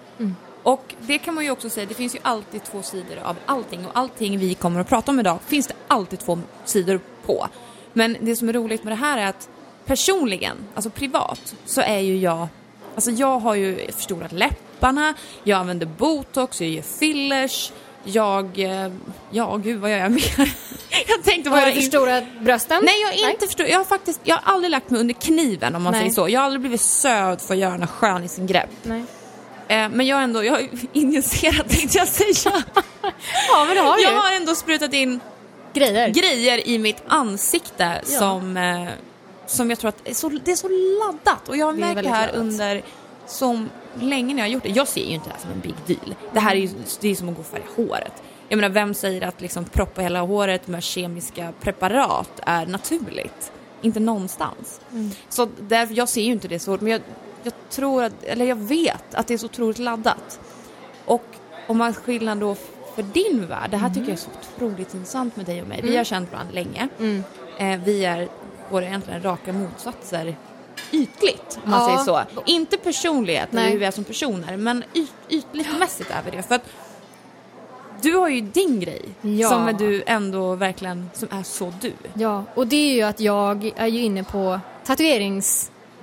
Och det kan man ju också säga, det finns ju alltid två sidor av allting och allting vi kommer att prata om idag finns det alltid två sidor på. Men det som är roligt med det här är att personligen, alltså privat, så är ju jag Alltså jag har ju förstorat läpparna, jag använder botox, jag gör fillers, jag... eh, Ja, gud vad gör jag mer? jag tänkte Har vad du in- förstorat brösten? Nej, jag har inte förstorat. Jag har faktiskt, jag har aldrig lagt mig under kniven om man Nej. säger så. Jag har aldrig blivit sövd för att göra några skönhetsingrepp. Nej. Eh, men jag har ändå, jag har injicerat tänkte jag säga. Ja, men det har du jag har ändå sprutat in Grejer. grejer i mitt ansikte Ja. som, eh, som jag tror att är så, det är så laddat och jag har Det märkt det här laddat. under så länge när jag har gjort det. Jag ser ju inte det här som en big deal. Det här är ju det är som att gå och färga håret. Jag menar vem säger att liksom proppa hela håret med kemiska preparat är naturligt? Inte någonstans. Mm. Så därför, jag ser ju inte det så men jag, jag tror att, eller jag vet att det är så otroligt laddat. Och om man skillnad då för din värld, det här tycker jag är så otroligt intressant med dig och mig. Vi har känt varandra länge. Mm. Eh, vi är både egentligen raka motsatser ytligt, om man Ja. säger så. Inte personlighet eller Nej. hur vi är som personer, men yt, ytligt mässigt är vi det. För att du har ju din grej, Ja. som är du ändå verkligen, som är så du. Ja, och det är ju att jag är ju inne på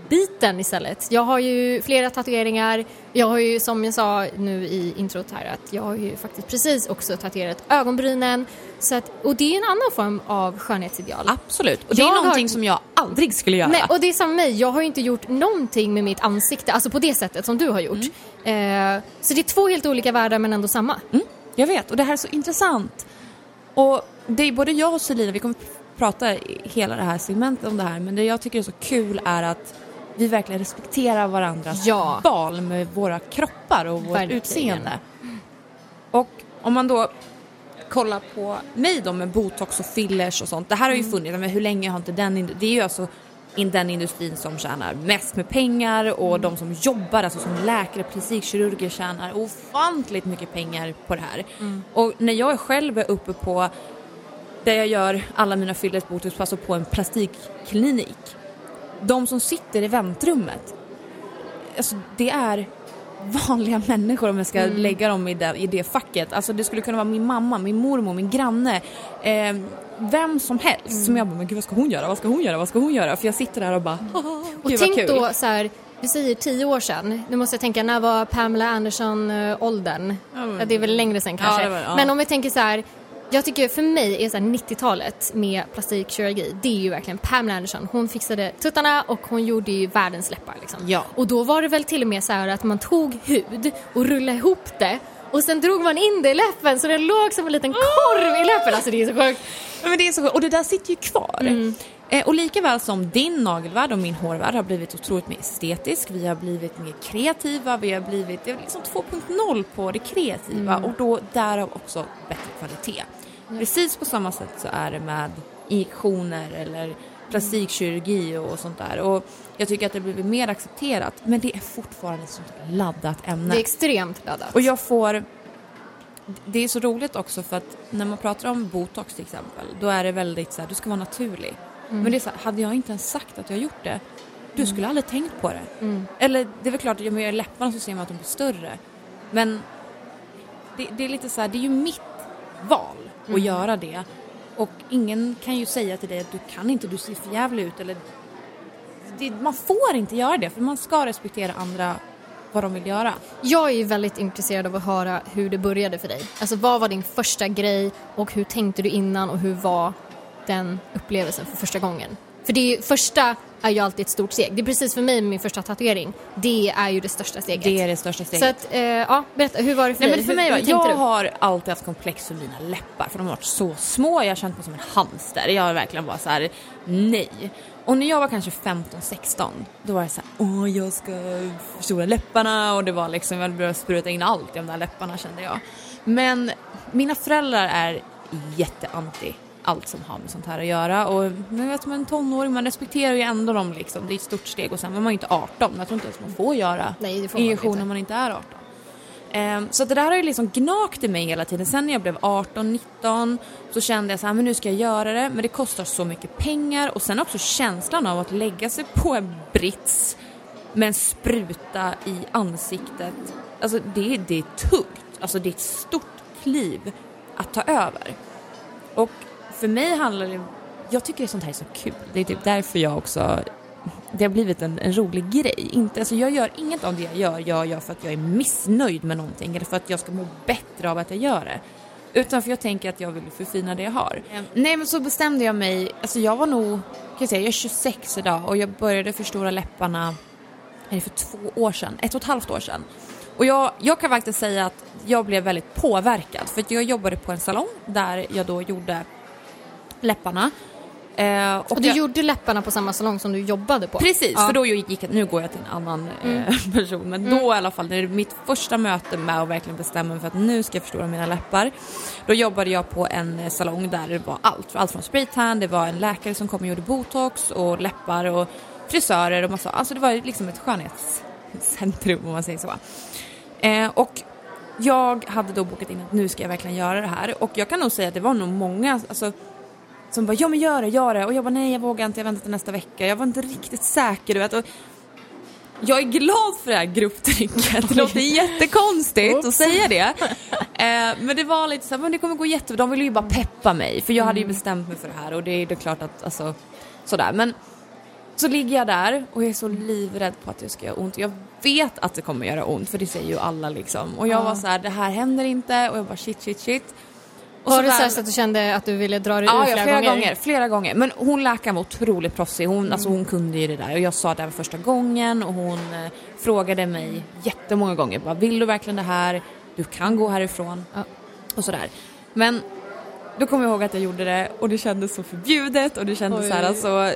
tatueringsbiten istället. Jag har ju flera tatueringar. Jag har ju som jag sa nu i introt här att jag har ju faktiskt precis också tatuerat ögonbrynen. Så att, och det är en annan form av skönhetsideal. Absolut, och det Jag är har- någonting som jag aldrig skulle göra. Nej, och det är som mig, jag har ju inte gjort någonting med mitt ansikte, alltså på det sättet som du har gjort. Eh, så det är två helt olika världar men ändå samma. Mm, jag vet, och det här är så intressant. Och det är både jag och Selina, vi kommer prata hela det här segmentet om det här, men det jag tycker är så kul är att vi verkligen respekterar varandras Ja. val med våra kroppar och vårt Verkligen. utseende. Och om man då kollar på mig då med botox och fillers och sånt, det här har ju Mm. funnits, men hur länge har inte den, det är ju alltså in den industrin som tjänar mest med pengar och Mm. de som jobbar, alltså som läkare, plastikkirurger tjänar ofantligt mycket pengar på det här. Mm. Och när jag själv är uppe på där jag gör alla mina fillers, botox, alltså på en plastikklinik. De som sitter i väntrummet, alltså det är vanliga människor om jag ska Mm. lägga dem i det, i det facket. Alltså det skulle kunna vara min mamma, min mormor, min granne, eh, vem som helst. Mm. Som jag bara, men gud vad ska hon göra, vad ska hon göra, vad ska hon göra? För jag sitter där och bara, haha, Och tänk kul. då så här, du säger tio år sedan, nu måste jag tänka, när var Pamela Anderson-åldern? Ja, men- Ja, det är väl längre sedan kanske. det var- ja. Men om vi tänker så här, jag tycker för mig är så här 90-talet med plastikkirurgi, det är ju verkligen Pamela Anderson. Hon fixade tuttarna och hon gjorde ju världens läppar liksom. Ja. Och då var det väl till och med så här att man tog hud och rullade ihop det och sen drog man in det i läppen så den låg som en liten korv i läppen. Alltså det är så sjukt. Men det är så sjukt. Och det där sitter ju kvar. Mm. Eh, och lika väl som din nagelvärld och min hårvärld har blivit otroligt mer estetisk, vi har blivit mer kreativa, vi har blivit det är liksom 2.0 på det kreativa Mm. och då därav också bättre kvalitet. Precis på samma sätt så är det med injektioner eller plastikkirurgi och sånt där. Och jag tycker att det blivit mer accepterat men det är fortfarande ett sånt laddat ämne. Det är extremt laddat. Och jag får... Det är så roligt också för att när man pratar om botox till exempel, då är det väldigt så här, du ska vara naturlig. Mm. Men det är så här, hade jag inte ens sagt att jag gjort det, du skulle aldrig tänkt på det. Mm. Eller det är väl klart, om jag gör läpparna så ser man att de blir större. Men det, det är lite så här, det är ju mitt val Mm. att göra det. Och ingen kan ju säga till dig att du kan inte, du ser för jävlig ut eller... Det, man får inte göra det, för man ska respektera andra vad de vill göra. Jag är ju väldigt intresserad av att höra hur det började för dig. Alltså vad var din första grej och hur tänkte du innan och hur var den upplevelsen för första gången? För det är första är ju alltid ett stort steg. Det är precis för mig med min första tatuering. Det är ju det största steget. Det är det största steget. Så att, eh, ja, berätta, hur var det för Nej, dig? men för mig, hur jag du? har alltid haft komplex för mina läppar för de har varit så små. Jag har känt mig som en hamster. Jag har verkligen bara så här, nej. Och när jag var kanske 15-16 då var det så här, åh jag ska förstora läpparna och det var liksom, jag började spruta in allt i de där läpparna kände jag. Men mina föräldrar är jätteanti allt som har med sånt här att göra och men vet man en tonåring, man respekterar ju ändå dem liksom. Det är ett stort steg och sen var man ju inte 18, jag tror inte ens man får göra Nej, får injektion när man inte är 18. Ehm, Så det där har ju liksom gnagt i mig hela tiden. Sen när jag blev 18-19 så kände jag så här, men nu ska jag göra det, men det kostar så mycket pengar och sen också känslan av att lägga sig på en brits med en spruta i ansiktet. Alltså det, det är tungt, alltså det är ett stort kliv att ta över. Och för mig handlar det, jag tycker sånt här är så kul. Det är typ därför jag också det har blivit en, en rolig grej. Inte, alltså jag gör inget av det jag gör, jag gör för att jag är missnöjd med någonting eller för att jag ska må bättre av att jag gör det. Utan för jag tänker att jag vill förfina det jag har. Ehm, nej men så bestämde jag mig, alltså jag var nog, kan jag säga, jag är 26 idag och jag började förstora läpparna är det för två år sedan, ett och ett halvt år sedan. Och jag, jag kan faktiskt säga att jag blev väldigt påverkad för att jag jobbade på en salong där jag då gjorde läpparna. Eh, Och du jag, gjorde läpparna på samma salong som du jobbade på? Precis, Ja. för då gick jag, nu går jag till en annan eh, person, men då i alla fall, när det är mitt första möte med att verkligen bestämma mig för att nu ska jag förstora mina läppar, då jobbade jag på en eh, salong där det var allt, allt från spraytan, det var en läkare som kom och gjorde botox och läppar och frisörer och massa, alltså det var liksom ett skönhetscentrum om man säger så. Eh, och jag hade då bokat in att nu ska jag verkligen göra det här och jag kan nog säga att det var nog många alltså, som bara ja men gör det, gör det och jag bara nej jag vågar inte, jag väntar till nästa vecka. Jag var inte riktigt säker du vet. Och jag är glad för det här grupptrycket. Det låter jättekonstigt att säga det. Eh, men det var lite så här, men det kommer gå jättebra. De ville ju bara peppa mig för jag hade ju bestämt mig för det här och det är det klart att alltså sådär. Men så ligger jag där och jag är så livrädd på att det ska göra ont. Jag vet att det kommer göra ont för det säger ju alla liksom. Och jag Ja. var så här, det här händer inte och jag bara shit shit shit. Och Var det så, så att du kände att du ville dra dig Ja, ur ja, flera, flera gånger? gånger. Flera gånger. Men hon läkaren var otroligt proffsig. Hon, alltså, hon kunde ju det där. Och jag sa det här första gången och hon eh, frågade mig jättemånga gånger. Bara, Vill du verkligen det här? Du kan gå härifrån. Ja. Och sådär. Men då kommer jag ihåg att jag gjorde det och det kändes så förbjudet och det kändes Oj. så här alltså...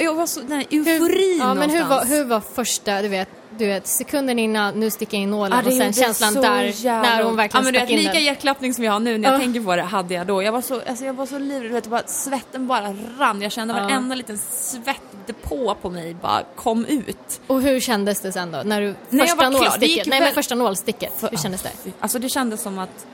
Jag var så, den här euforin Ja, men hur var, hur var första, du vet, du vet, sekunden innan, nu sticker jag in nålen Ja, och sen känslan där jävla när hon verkligen ja, men stack vet, in Lika den. hjärtklappning som jag har nu när jag Ja. tänker på det hade jag då. Jag var så, alltså, jag var så livrädd, du vet, bara, svetten bara rann. Jag kände Ja. varenda liten svettdepå på mig bara kom ut. Och hur kändes det sen då? När du, När jag första var klar, nålsticket, gick nej men första nålsticket, hur kändes det? Alltså det kändes som att,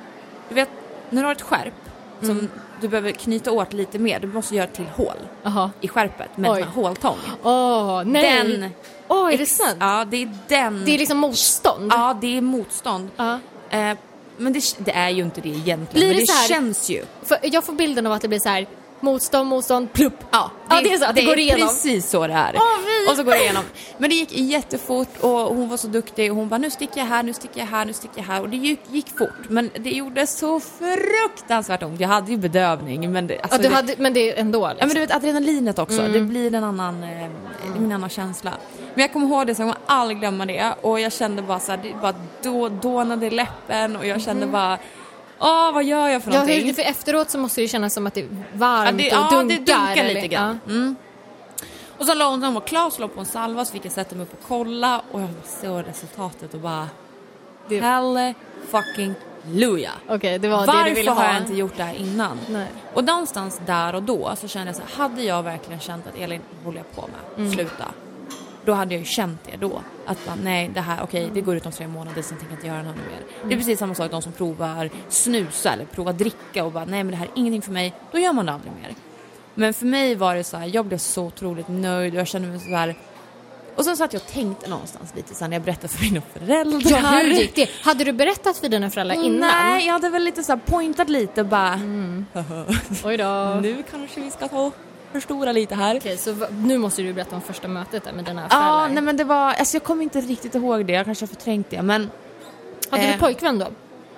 du vet, när du har ett skärp som Mm. du behöver knyta åt lite mer, du måste göra ett till hål Jaha. i skärpet med Oj. en håltång. Åh, nej! Den, Åh, är det sant? Ja, det är den. Det är liksom motstånd? Ja, det är motstånd. Ja. Eh, men det, det är ju inte det egentligen, Blir men det det så här- känns ju. För jag får bilden av att det blir så här motstånd, motstånd, plupp. Ja, Ja, det är så att det går igenom. precis så det är. Vi- och så går det igenom. Men det gick jättefort och hon var så duktig och hon bara nu sticker jag här, nu sticker jag här, nu sticker jag här och det gick, gick fort. Men det gjorde så fruktansvärt ont. Jag hade ju bedövning men det, alltså Ja, du det, hade, men det är ändå Ja liksom. men du vet adrenalinet också, Mm. det blir en annan, eh, en annan känsla. Men jag kommer ihåg det, så jag kommer aldrig glömma det och jag kände bara så här, det bara då, dånade i läppen och jag kände bara Åh, vad gör jag för Mhm. Ja, någonting? hur, för efteråt så måste det kännas som att det är varmt Ja, det, och ja, dunkar. det dunkar eller- lite grann. Mm. Och så la hon, klar så la hon på en salva så fick jag sätta mig upp och kolla och jag såg resultatet och bara Det- Helle fucking luja. Okej, det var det du Varför ville har ha. jag inte gjort det här innan? Nej. Och någonstans där och då så kände jag så här, hade jag verkligen känt att Elin, håller jag på med? Mm. Sluta. Då hade jag ju känt det då. Att bara, nej, det här, okej, det går ut om tre månader, sen tänker jag inte göra här mer. Mm. Det är precis samma sak de som provar snusa eller provar dricka och bara, nej men det här är ingenting för mig. Då gör man det aldrig mer. Men för mig var det så här, jag blev så otroligt nöjd och jag kände mig så här och sen satt jag och tänkte någonstans lite sen när jag berättade för mina föräldrar. Ja, hur gick det? Hade du berättat för dina föräldrar innan? Nej, jag hade väl lite så här pointat lite och bara Oj då. nu kanske vi ska ta förstora lite här. Okej, så nu måste du berätta om första mötet där med dina Ja, föräldrar. nej men det var, alltså jag kommer inte riktigt ihåg det, jag kanske har förträngt det men Hade eh. du pojkvän då?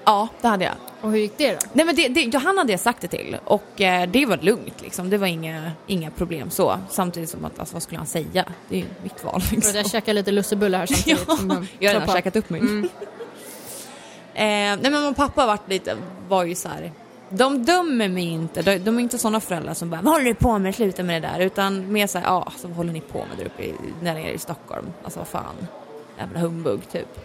ja, det hade jag. Och hur gick det då? Nej men det, det, Johanna hade jag sagt det till och eh, det var lugnt liksom, det var inga, inga problem så. Samtidigt som att, alltså, vad skulle han säga? Det är ju mitt val liksom. jag käkar lite lussebullar här samtidigt. Ja, Mm. jag har redan käkat upp mig. Mm. Eh, nej men och pappa varit lite, var ju så här. De dömer mig inte, de, de är inte sådana föräldrar som bara vad håller du på med, sluta med det där. Utan mer såhär, ja så vad håller ni på med där uppe i, när ni är i Stockholm? Alltså vad fan, jävla humbug typ.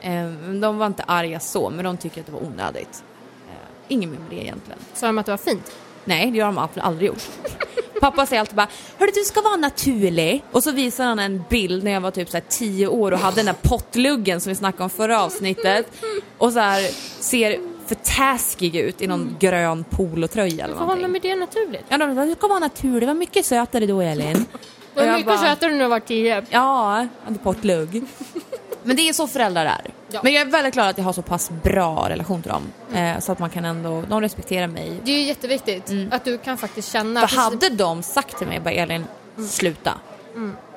Eh, men de var inte arga så, men de tycker att det var onödigt. Eh, inget mer med det egentligen. Sa de att det var fint? Nej, det har de aldrig, gjort. Pappa säger alltid bara Hörru du ska vara naturlig. Och så visar han en bild när jag var typ så här 10 år och hade den där pottluggen som vi snackade om förra avsnittet. Och så här ser för taskig ut i någon grön polotröja eller någonting. med det naturligt? Ja, de bara, du ska vara naturlig, var mycket sötare då Elin. Det Och var mycket bara, sötare när du var tio. Ja, hade pottlugg. Men det är så föräldrar är. Ja. Men jag är väldigt glad att jag har så pass bra relation till dem. Eh, så att man kan ändå, de respekterar mig Det är ju jätteviktigt att du kan faktiskt känna... Mm. För hade de sagt till mig bara Elin, sluta.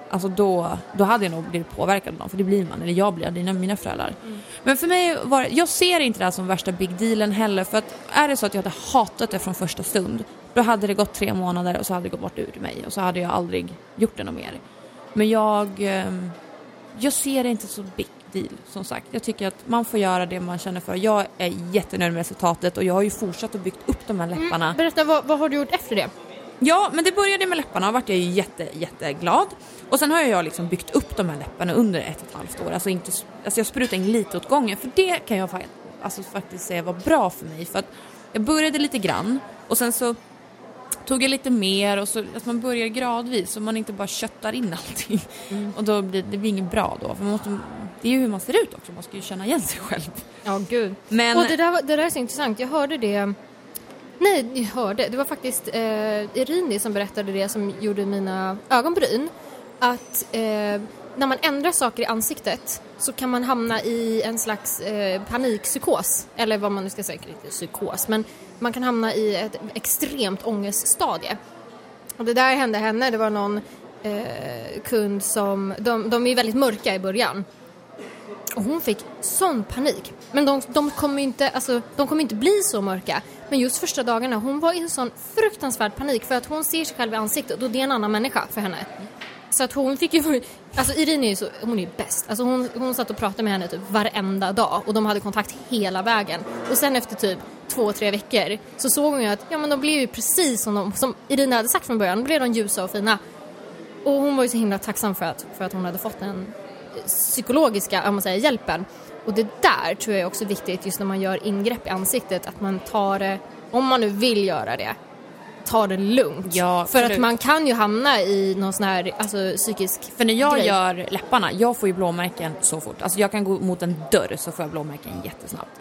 Alltså då, då hade jag nog blivit påverkad av dem, för det blir man, eller jag blir, dina, mina föräldrar. Men för mig var det- jag ser inte det här som värsta big dealen heller, för att är det så att jag hade hatat det från första stund, då hade det gått tre månader och så hade det gått bort ur mig och så hade jag aldrig gjort det något mer. Men jag, ehm, jag ser det inte så big deal, som sagt. Jag tycker att man får göra det man känner för. Jag är jättenöjd med resultatet och jag har ju fortsatt att byggt upp de här läpparna. Berätta, vad, vad har du gjort efter det? Ja, men det började med läpparna och vart jag ju jätte, jätteglad. Och sen har jag liksom byggt upp de här läpparna under ett och ett halvt år. Alltså, inte, alltså jag sprutar in lite åt gången, för det kan jag alltså faktiskt säga var bra för mig. För att jag började lite grann och sen så tog jag lite mer och så att man börjar gradvis så man inte bara köttar in allting. Och då blir det blir inget bra då, för man måste det är ju hur man ser ut också, man ska ju känna igen sig själv. Ja, gud. Men- Och det där, det där är så intressant. Jag hörde det... Nej, jag hörde. Det var faktiskt eh, Irini som berättade det som gjorde mina ögonbryn. Att eh, när man ändrar saker i ansiktet så kan man hamna i en slags eh, panikpsykos. Eller vad man nu ska säga, inte psykos, men man kan hamna i ett extremt ångeststadie. Och det där hände henne. Det var någon eh, kund som... De, de är ju väldigt mörka i början. Och hon fick sån panik. Men de, de kommer ju inte, alltså, de kommer inte bli så mörka. Men just första dagarna, hon var i en sån fruktansvärd panik för att hon ser sig själv i ansiktet och det är en annan människa för henne. Så att hon fick ju, alltså Irene är ju så, hon är ju bäst. Alltså hon, hon satt och pratade med henne typ varenda dag och de hade kontakt hela vägen. Och sen efter typ två, tre veckor så såg hon ju att, ja men de blev ju precis som, de, som Irina hade sagt från början, då blev de ljusa och fina. Och hon var ju så himla tacksam för att, för att hon hade fått en psykologiska om man säger, hjälpen. Och det där tror jag är också viktigt just när man gör ingrepp i ansiktet, att man tar det, om man nu vill göra det, ta det lugnt. Ja, för att man kan ju hamna i någon sån här alltså, psykisk För när jag grej. gör läpparna, jag får ju blåmärken så fort. Alltså jag kan gå mot en dörr så får jag blåmärken jättesnabbt.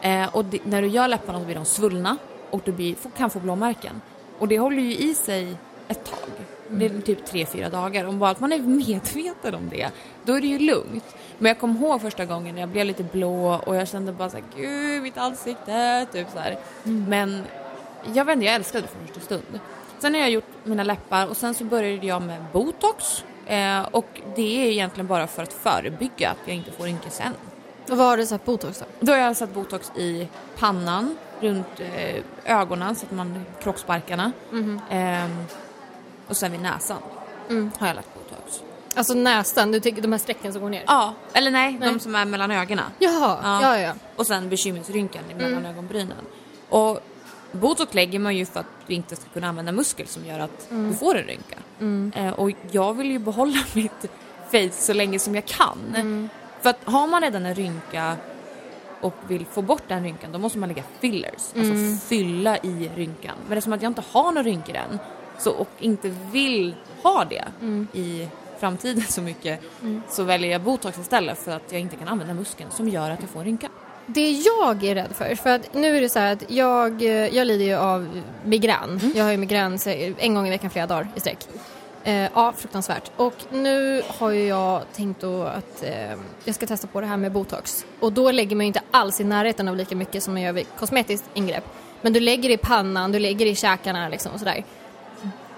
Eh, och det, när du gör läpparna så blir de svullna och du blir, kan få blåmärken. Och det håller ju i sig ett tag. Det är typ tre fyra dagar. Om bara att man är medveten om det, då är det ju lugnt. Men jag kommer ihåg första gången när jag blev lite blå och jag kände bara såhär, gud mitt ansikte, typ så här. Men jag vet inte, jag älskade det från första stund. Sen har jag gjort mina läppar och sen så började jag med botox. Eh, och det är egentligen bara för att förebygga att jag inte får sen. Och vad har du satt botox då? Då har jag satt botox i pannan, runt eh, ögonen så att man kroppsparkarna. Ehm, och sen vid näsan har jag lagt botox. Alltså nästan, du tycker de här strecken som går ner? Ja, eller nej, Nej. de som är mellan ögonen. Jaha, Ja. ja ja. Och sen bekymmersrynkan mellan ögonbrynen. Och botox lägger man ju för att du inte ska kunna använda muskel som gör att du får en rynka. Eh, och jag vill ju behålla mitt face så länge som jag kan. För att har man redan en rynka och vill få bort den rynkan då måste man lägga fillers, alltså fylla i rynkan. Men eftersom att jag inte har några rynkor än så, och inte vill ha det i framtiden så mycket så väljer jag botox istället för att jag inte kan använda muskeln som gör att jag får en rynka. Det jag är rädd för, för att nu är det så här att jag, jag lider ju av migrän. Jag har ju migrän en gång i veckan flera dagar i sträck. Eh, ja, fruktansvärt. Och nu har ju jag tänkt då att eh, jag ska testa på det här med botox. Och då lägger man ju inte alls i närheten av lika mycket som man gör vid kosmetiskt ingrepp. Men du lägger i pannan, du lägger i käkarna liksom och sådär.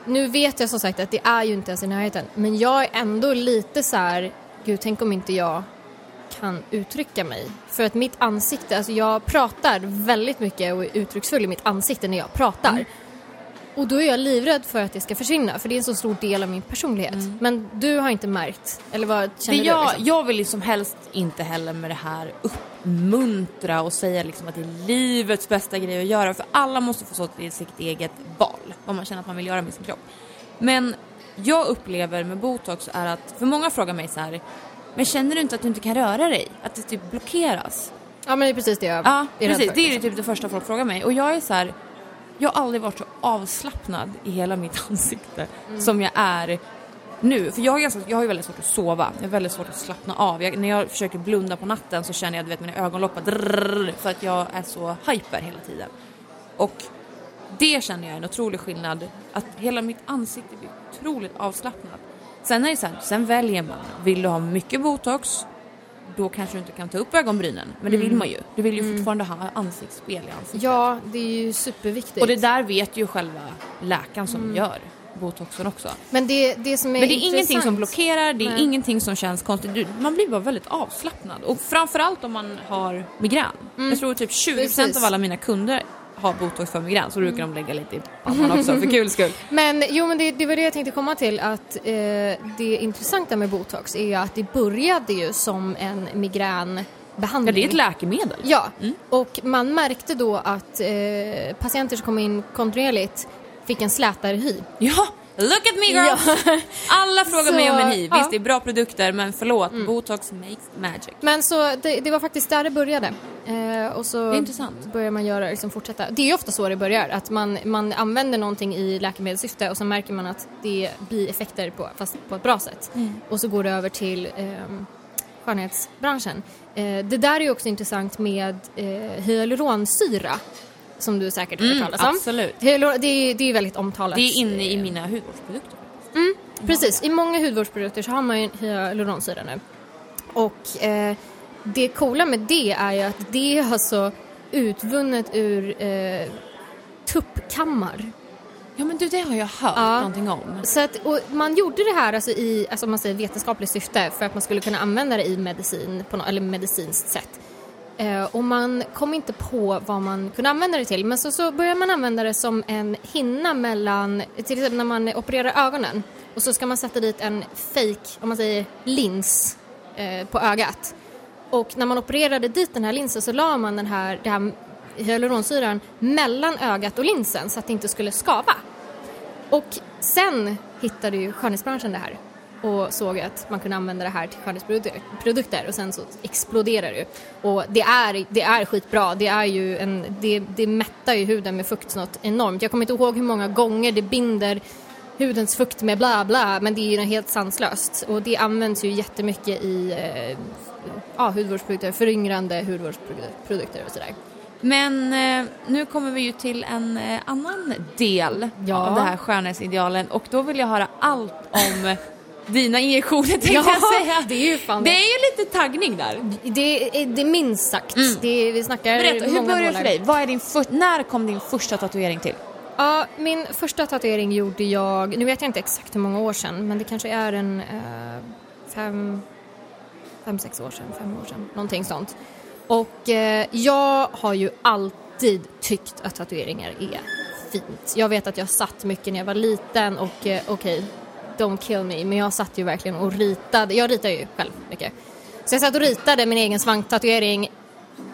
Nu vet jag som sagt att det är ju inte ens i närheten. Men jag är ändå lite så här, gud tänk om inte jag kan uttrycka mig. För att mitt ansikte, alltså jag pratar väldigt mycket och är uttrycksfull i mitt ansikte när jag pratar. Mm. Och då är jag livrädd för att det ska försvinna, för det är en så stor del av min personlighet. Men du har inte märkt, eller vad Mm. Det känner jag, du? Liksom? jag vill ju som helst inte heller med det här uppmuntra och säga liksom att det är livets bästa grej att göra för alla måste få stå till sitt eget val, vad man känner att man vill göra med sin kropp. Men jag upplever med botox är att, för många frågar mig så här, men känner du inte att du inte kan röra dig? Att det typ blockeras? Ja men det är precis det jag Ja, är precis. för. Det är ju liksom. typ det första folk frågar mig. Och jag är så här, jag har aldrig varit så avslappnad i hela mitt ansikte Mm. som jag är nu. För jag ganska, jag har ju väldigt svårt att sova. Jag har väldigt svårt att slappna av. Jag, när jag försöker blunda på natten så känner jag du vet, mina ögonloppar drrrr, för att jag är så hyper hela tiden. Och det känner jag är en otrolig skillnad. Att hela mitt ansikte blir otroligt avslappnat. Sen är det så här, sen väljer man. Vill du ha mycket botox då kanske du inte kan ta upp ögonbrynen. Men det vill man ju. Du vill ju fortfarande ha ansiktsspel i ansiktet. Ja, det är ju superviktigt. Och det där vet ju själva läkaren som gör botoxen också. Men det, det som är Men det är intressant... ingenting som blockerar, det är Nej. ingenting som känns konstigt. Du, man blir bara väldigt avslappnad. Och framförallt om man har migrän. Jag tror typ 20% Precis. av alla mina kunder har botox för migrän, så brukar de lägga lite i pannan också för kul skull. Men jo, men det, det var det jag tänkte komma till att eh, det intressanta med botox är ju att det började ju som en migränbehandling. Ja, det är ett läkemedel. Ja, och man märkte då att eh, patienter som kom in kontinuerligt fick en slätare hy. Ja, look at me girls! Alla frågar Så, mig om en hiv. ja. Visst, det är bra produkter, men förlåt, botox makes magic. Men så det, det var faktiskt där det började. Eh, och så intressant. börjar man göra, liksom fortsätta. Det är ju ofta så det börjar, att man, man använder någonting i läkemedelssyfte och så märker man att det blir effekter på, fast på ett bra sätt. Mm. Och så går det över till ehm, skönhetsbranschen. Eh, det där är ju också intressant med eh, hyaluronsyra som du säkert har hört Mm, talas om. absolut. Det, är, det är väldigt omtalat. Det är inne i mina hudvårdsprodukter. Precis, i många hudvårdsprodukter så har man ju hyaluronsyra nu. Och eh, det coola med det är ju att det är alltså utvunnet ur eh, tuppkammar. Ja men du det har jag hört Ja. någonting om. Så att, och man gjorde det här alltså i alltså man säger vetenskapligt syfte för att man skulle kunna använda det i medicin, på no, eller medicinskt sätt. Eh, och man kom inte på vad man kunde använda det till men så, så började man använda det som en hinna mellan, till exempel när man opererar ögonen och så ska man sätta dit en fake, om man säger lins eh, på ögat. Och när man opererade dit den här linsen så la man den här, den här hyaluronsyran mellan ögat och linsen så att det inte skulle skava. Och sen hittade ju skönhetsbranschen det här och såg att man kunde använda det här till skönhetsprodukter och sen så exploderar det. Och det är, det är skitbra, det är ju en, det, det mättar ju huden med fukt något enormt. Jag kommer inte ihåg hur många gånger det binder hudens fukt med bla bla men det är ju helt sanslöst och det används ju jättemycket i eh, ja, hudvårdsprodukter, föryngrande hudvårdsprodukter och sådär. Men eh, nu kommer vi ju till en eh, annan del Ja. av det här skönhetsidealen och då vill jag höra allt om dina injektioner tänkte Ja, jag säga. det är ju fan Det det. är ju lite taggning där. Det är, det är minst sagt. Det är, vi snackar Mm. Berätta, hur började det för dig? Vad är din för, när kom din första tatuering till? Ja, min första tatuering gjorde jag, nu vet jag inte exakt hur många år sedan, men det kanske är en eh, fem, fem, sex år sedan, fem år sedan, någonting sånt. Och eh, jag har ju alltid tyckt att tatueringar är fint. Jag vet att jag satt mycket när jag var liten och eh, okej, don't kill me, men jag satt ju verkligen och ritade, jag ritar ju själv mycket. Så jag satt och ritade min egen svanktatuering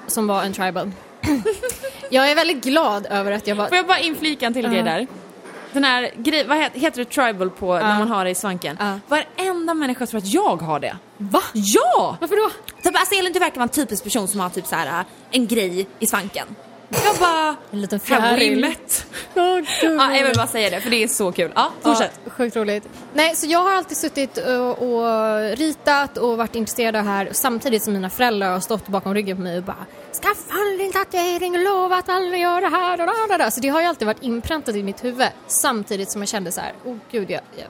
som var en tribal. jag är väldigt glad över att jag var Får jag bara inflika en till grej där? Den här grejen, vad heter, heter det tribal på när man har det i svanken? Ja. Varenda människa tror att jag har det. Va? Ja! Varför då? Typ, alltså Elin, du verkar vara en typisk person som har typ så här en grej i svanken. Jag bara... En liten fjäril. gud. Ja, jag vill bara säga det för det är så kul. Ja, fortsätt. Ja, sjukt roligt. Nej, så jag har alltid suttit och, och ritat och varit intresserad av det här samtidigt som mina föräldrar har stått bakom ryggen på mig och bara Skaffa din tatuering och lova att aldrig göra det här och da, da. Så det har ju alltid varit inpräntat i mitt huvud samtidigt som jag kände så här, oh gud, jag, jag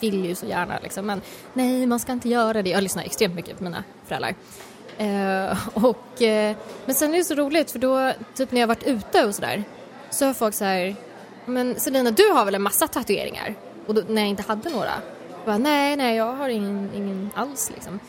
vill ju så gärna liksom, men nej, man ska inte göra det. Jag lyssnar extremt mycket på mina föräldrar. Eh, och, eh, men sen är det så roligt för då, typ när jag varit ute och sådär, så har folk så här, men Selina du har väl en massa tatueringar? Och då, när jag inte hade några, jag bara, nej, nej, jag har ingen, ingen alls liksom.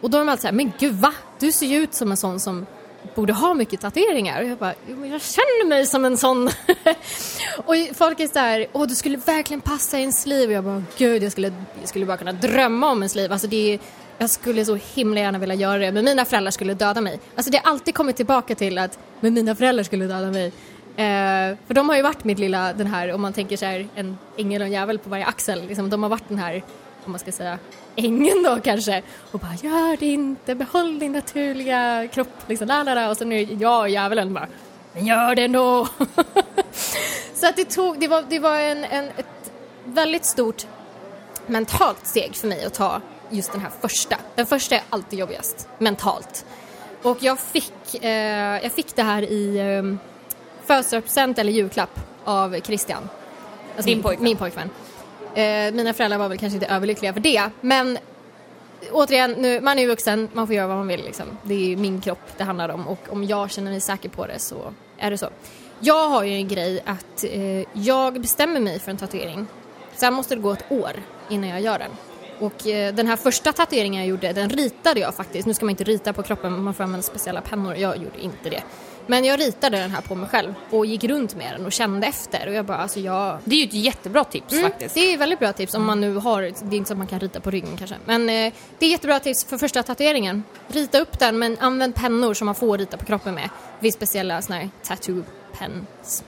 Och då är de alltid så här, men gud va? Du ser ju ut som en sån som borde ha mycket tatueringar. Och jag bara, jo men jag känner mig som en sån. och folk är så här, åh du skulle verkligen passa i en sleeve. Och jag bara, gud jag skulle, jag skulle bara kunna drömma om en sleeve. Alltså det är, jag skulle så himla gärna vilja göra det, men mina föräldrar skulle döda mig. Alltså det har alltid kommit tillbaka till att, men mina föräldrar skulle döda mig. Eh, för de har ju varit mitt lilla, den här, om man tänker så här, en ängel och en djävul på varje axel. Liksom, de har varit den här, om man ska säga, ängeln då kanske. Och bara, gör det inte, behåll din naturliga kropp. Liksom, la, la, la. Och sen är det jag och djävulen bara, men gör det ändå. så att det tog, det var, det var en, en, ett väldigt stort mentalt steg för mig att ta just den här första. Den första är alltid jobbigast, mentalt. Och jag fick, eh, jag fick det här i eh, födelsedagspresent eller julklapp av Christian. Alltså Din min, pojkvän. Min pojkvän. Eh, mina föräldrar var väl kanske inte överlyckliga för det, men återigen, nu, man är ju vuxen, man får göra vad man vill. Liksom. Det är ju min kropp det handlar om och om jag känner mig säker på det så är det så. Jag har ju en grej att eh, jag bestämmer mig för en tatuering. Sen måste det gå ett år innan jag gör den. Och eh, den här första tatueringen jag gjorde, den ritade jag faktiskt. Nu ska man inte rita på kroppen, man får använda speciella pennor. Jag gjorde inte det. Men jag ritade den här på mig själv och gick runt med den och kände efter. Och jag bara, alltså jag, Det är ju ett jättebra tips Mm, faktiskt. Det är väldigt bra tips om man nu har, det är inte så att man kan rita på ryggen kanske. Men eh, det är jättebra tips för första tatueringen. Rita upp den men använd pennor som man får rita på kroppen med. Finns speciella såna här tattoo pens,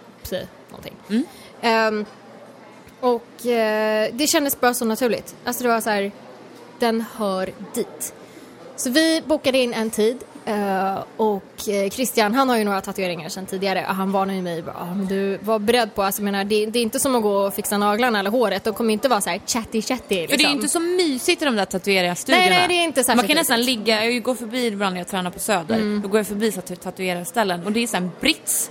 någonting. Ehm, och eh, det kändes bara så naturligt. Alltså det var så här, den hör dit. Så vi bokade in en tid Eh, och eh, Christian, han har ju några tatueringar sedan tidigare och han varnar ju mig bara, ah, men du var beredd på, alltså menar, det, det är inte som att gå och fixa naglarna eller håret, de kommer inte vara så här chatty chatty liksom. För det är ju inte så mysigt i de där tatuerarstugorna. Nej, nej, det är inte särskilt Man kan nästan ligga, jag går förbi ibland när jag tränar på Söder, Mm. då går jag förbi så att tatuerarställen och det är så en brits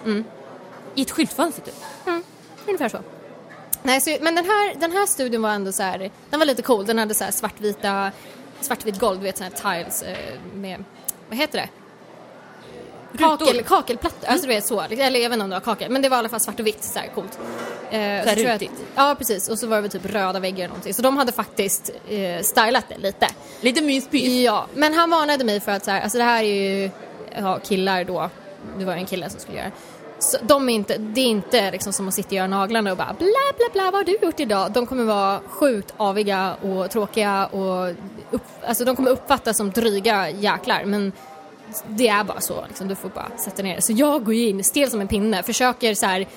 i ett skyltfönster typ. Ungefär så. Nej, så, men den här, den här studion var ändå så här, den var lite cool. Den hade så här svartvita, svartvit golv, du vet såna här tiles eh, med, vad heter det? Kakel, kakelplattor, alltså du vet så, eller jag vet inte om det var kakel, men det var i alla fall svart och vitt, så här coolt. Eh, så här tror jag rutigt. Ja, precis. Och så var det väl typ röda väggar eller någonting. Så de hade faktiskt eh, stylat det lite. Lite myspys. Ja, men han varnade mig för att så här, alltså det här är ju ja, killar då, det var en kille som skulle göra så de är inte, det är inte liksom som att sitta och göra naglarna och bara bla bla bla, vad har du gjort idag? De kommer vara sjukt aviga och tråkiga och upp, alltså de kommer uppfattas som dryga jäklar men det är bara så, liksom, du får bara sätta ner det. Så jag går in stel som en pinne, försöker så här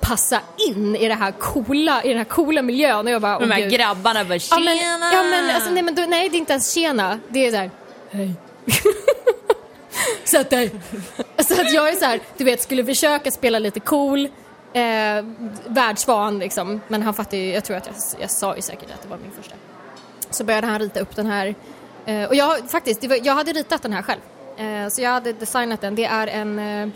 passa in i det här coola, i den här coola miljön och jag bara, De här gud. grabbarna bara Ja tjena! men, ja, men, alltså, nej, men då, nej, det är inte ens tjena. Det är så här, hej. Sätt dig. Så att jag är så här, du vet, skulle försöka spela lite cool, eh, världsvan liksom. Men han fattade ju, jag tror att jag, jag sa ju säkert att det var min första. Så började han rita upp den här. Eh, och jag faktiskt, det var, jag hade ritat den här själv. Eh, så jag hade designat den. Det är en, eh,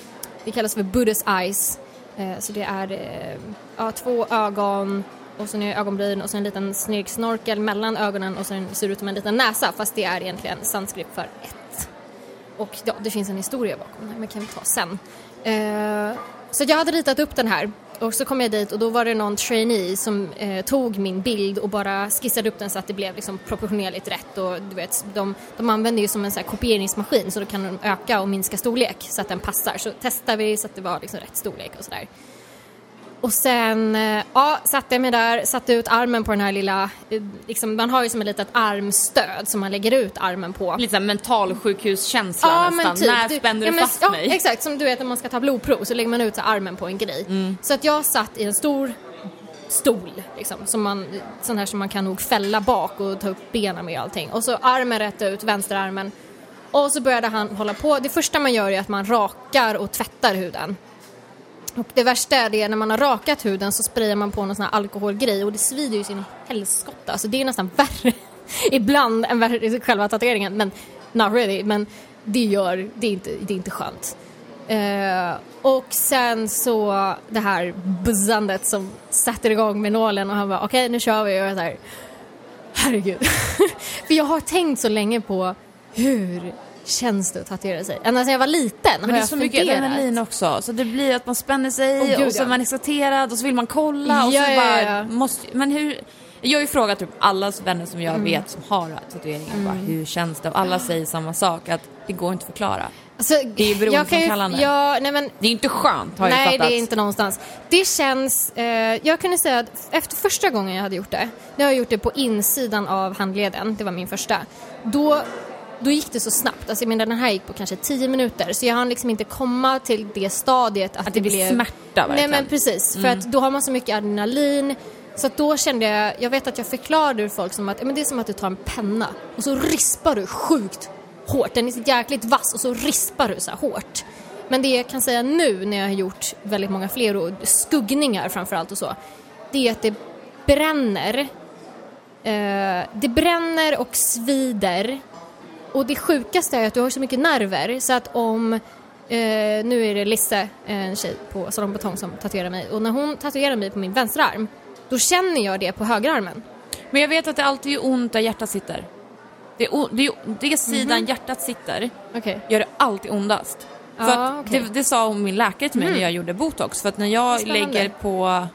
det kallas för Buddha's Eyes. Eh, så det är eh, ja, två ögon och sen är ögonbryn och sen en liten snygg snorkel mellan ögonen och sen ser det ut som en liten näsa fast det är egentligen sanskrit för ett. Och ja, det finns en historia bakom det men kan vi ta sen. Eh, så jag hade ritat upp den här och så kom jag dit och då var det någon trainee som eh, tog min bild och bara skissade upp den så att det blev liksom proportionerligt rätt och du vet, de, de använder ju som en så här kopieringsmaskin så då kan de öka och minska storlek så att den passar. Så testade vi så att det var liksom rätt storlek och sådär. Och sen, eh, ja, satte jag mig där, satte ut armen på den här lilla, eh, liksom, man har ju som ett litet armstöd som man lägger ut armen på. Lite såhär mentalsjukhuskänsla nästan. När Du- spänner ja, du men- fast ja, mig? Exakt, som du vet när man ska ta blodprov så lägger man ut så armen på en grej. Mm. Så att jag satt i en stor stol, liksom, som man, sån här som man kan nog fälla bak och ta upp benen med och allting. Och så armen rätt ut, vänsterarmen. Och så började han hålla på. Det första man gör är att man rakar och tvättar huden. Och det värsta är det när man har rakat huden så sprayar man på någon sån här alkoholgrej och det svider ju sin helskotta. Alltså det är nästan värre ibland än värre, själva tatueringen. Men not really. Men det gör, det är inte, det är inte skönt. Uh, och sen så det här buzzandet som sätter igång med nålen och han bara okej nu kör vi och jag så här herregud. För jag har tänkt så länge på hur känns det att tatuera sig? Ända sedan jag var liten Men har det är jag så mycket funderat. adrenalin också, så det blir att man spänner sig Åh, gud, och så är ja. man exalterad och så vill man kolla och så Ja, ja, bara ja. måste, men hur jag har ju frågat typ alla vänner som jag Mm. vet som har tatueringar, bara, hur känns det? Och alla säger samma sak, att det går inte att förklara. Alltså, Det är jag beroendeframkallande. Ja, nej men Det är inte skönt har jag Nej, fattat. det är inte någonstans. Det känns, eh, jag kunde säga att efter första gången jag hade gjort det, när jag har gjort det på insidan av handleden, det var min första, då, då gick det så snabbt. Alltså jag menar den här gick på kanske 10 minuter, så jag hann liksom inte komma till det stadiet att, Att det blir blev... smärta, Nej verkligen. men precis, för att då har man så mycket adrenalin, så att då kände jag, jag vet att jag förklarade för folk som att men det är som att du tar en penna och så rispar du sjukt hårt. Den är så jäkligt vass och så rispar du så här hårt. Men det jag kan säga nu när jag har gjort väldigt många fler och skuggningar framförallt och så, det är att det bränner. Eh, det bränner och svider. Och det sjukaste är att du har så mycket nerver så att om eh, nu är det Lisse, en tjej på Salong Betong som tatuerar mig och när hon tatuerar mig på min vänstra arm då känner jag det på högerarmen. Men jag vet att det alltid är ont där hjärtat sitter. Det, o- det, det sidan hjärtat sitter Okej. gör det alltid ondast. För att okej. det, det sa min läkare till mig när jag gjorde botox. För att när jag Spännande. lägger på...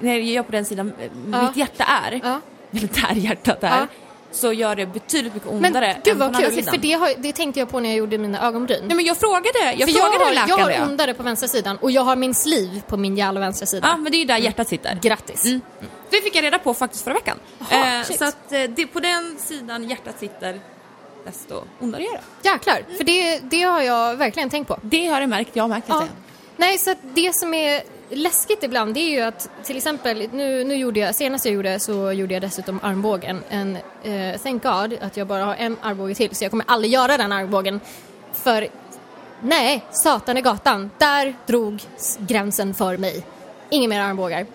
När jag gör på den sidan eh, Ja. mitt hjärta är, eller där hjärtat är. Så gör det betydligt mycket Men ondare gud än på den vad kul, för det, har, det tänkte jag på när jag gjorde mina ögonbryn. Nej men jag frågade, jag för frågade jag har, läkaren jag det. har ondare på vänstra sidan och jag har min sleeve på min jävla vänstra sida. Ja, men det är ju där hjärtat sitter. Grattis. Mm. Det fick jag reda på faktiskt förra veckan. Jaha, Eh, så att eh, det, på den sidan hjärtat sitter, desto ondare gör det. Jäklar, för det, det har jag verkligen tänkt på. Det har jag märkt, jag har märkt jag Ja. Nej, så att det som är läskigt ibland det är ju att till exempel, nu, nu gjorde jag, senast jag gjorde så gjorde jag dessutom armbågen. En, eh, thank God att jag bara har en armbåge till så jag kommer aldrig göra den armbågen. För nej, satan i gatan, där drog gränsen för mig. Inga mer armbågar.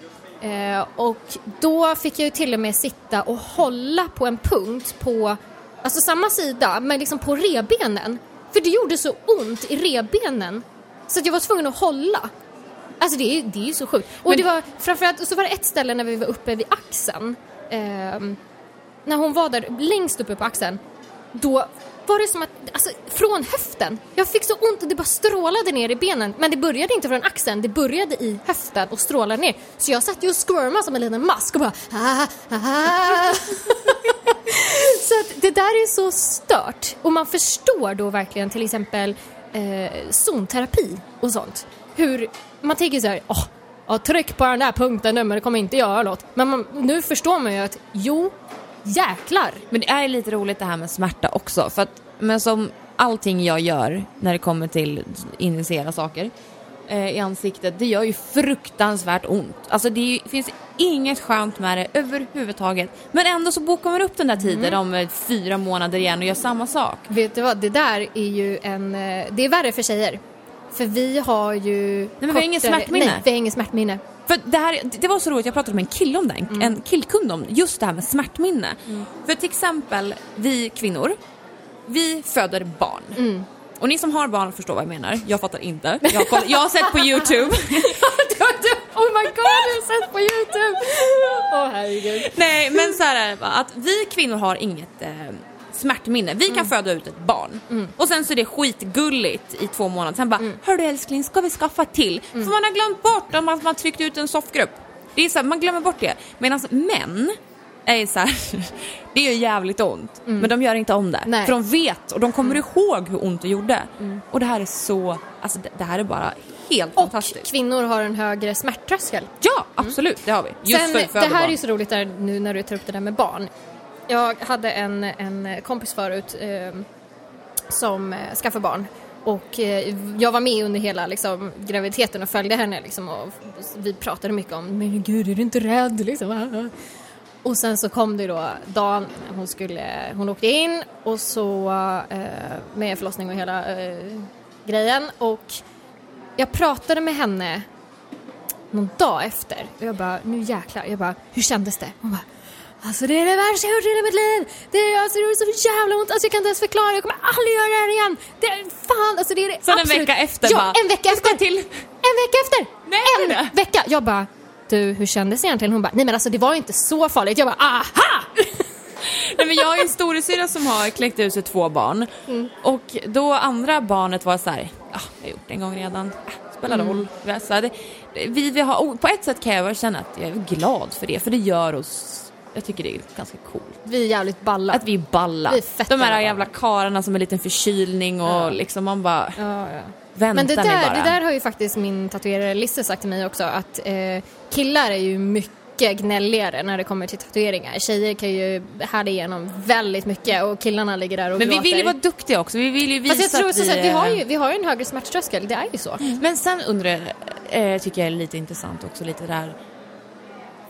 Eh, och då fick jag ju till och med sitta och hålla på en punkt på, alltså samma sida, men liksom på rebenen. För det gjorde så ont i rebenen så att jag var tvungen att hålla. Alltså det är, det är ju så sjukt. Och Men- det var framförallt, och så var det ett ställe när vi var uppe vid axeln. ehm, när hon var där längst uppe på axeln. Då var det som att, alltså från höften. Jag fick så ont och det bara strålade ner i benen. Men det började inte från axeln, det började i höften och strålade ner. Så jag satt ju och squirmade som en liten mask och bara ah, ah. Så att det där är så stört. Och man förstår då verkligen till exempel eh, zonterapi och sånt. Hur man tänker så här, åh, ja, tryck på den där punkten nu men det kommer inte göra något. Men man, nu förstår man ju att jo, jäklar. Men det är lite roligt det här med smärta också. För att, men som allting jag gör när det kommer till injicera saker eh, i ansiktet, det gör ju fruktansvärt ont. Alltså det ju, finns inget skönt med det överhuvudtaget. Men ändå så bokar man upp den där tiden om eh, fyra månader igen och gör samma sak. Vet du vad, det där är ju en, eh, det är värre för tjejer. För vi har ju... Nej men vi har ingen smärtminne. Nej, vi har ingen smärtminne. För det, här, det var så roligt, jag pratade med en kille om det, en, en killkund om just det här med smärtminne. För till exempel, vi kvinnor, vi föder barn. Och ni som har barn förstår vad jag menar, jag fattar inte. Jag har, koll, jag har sett på YouTube. oh my god, du har sett på Youtube! Åh oh, herregud. Nej men så här är det va, att vi kvinnor har inget eh, smärtminne. Vi kan föda ut ett barn och sen så är det skitgulligt i två månader. Sen bara, hörru älskling ska vi skaffa till? För man har glömt bort om att man tryckt ut en soffgrupp. Det är så här, man glömmer bort det. Medan män är så här, det gör jävligt ont men de gör inte om det. Nej. För de vet och de kommer ihåg hur ont det gjorde. Och det här är så, alltså det, det här är bara helt Och fantastiskt. kvinnor har en högre smärttröskel. Ja absolut, det har vi. Just Sen, för det här är barn. ju så roligt där nu när du tar upp det där med barn. Jag hade en, en kompis förut eh, som eh, skaffade barn. Och eh, jag var med under hela liksom, graviditeten och följde henne liksom, och vi pratade mycket om men gud är du inte rädd liksom. Och sen så kom det då dagen hon skulle, hon åkte in och så eh, med förlossning och hela eh, grejen och jag pratade med henne någon dag efter och jag bara, nu jäklar, jag bara, hur kändes det? Hon bara, alltså det är det värsta jag gjort i hela mitt liv. Det, är, alltså, det gjorde så jävla ont, alltså jag kan inte ens förklara, jag kommer aldrig göra det här igen. Det är fan, alltså det är det Sen en absolut. vecka efter ja, bara, en vecka efter. till. En vecka efter! Nej, en det. vecka! Jag bara, du hur kändes det egentligen? Hon bara, nej men alltså det var inte så farligt. Jag bara, aha! Nej, men jag har en storasyrra som har kläckt ut sig två barn. Och då andra barnet var så här, ja, jag har gjort det en gång redan, äh, spelar roll. Mm. Så här, det, vi, vi har, på ett sätt kan jag känna att jag är glad för det, för det gör oss, jag tycker det är ganska coolt. Vi är jävligt balla. Att vi är balla. Vi är De här jävla kararna som en liten förkylning och Ja. liksom man bara, Ja, ja. vänta Men det där, bara. det där har ju faktiskt min tatuerare Lisse sagt till mig också att eh, killar är ju mycket gnälligare när det kommer till tatueringar. Tjejer kan ju härda igenom väldigt mycket och killarna ligger där och Men vi gråter. vill ju vara duktiga också, vi vill ju visa Fast jag tror att vi, att vi, har ju, vi har en högre smärttröskel, det är ju så. Men sen undrar jag, eh, tycker jag är lite intressant också lite där.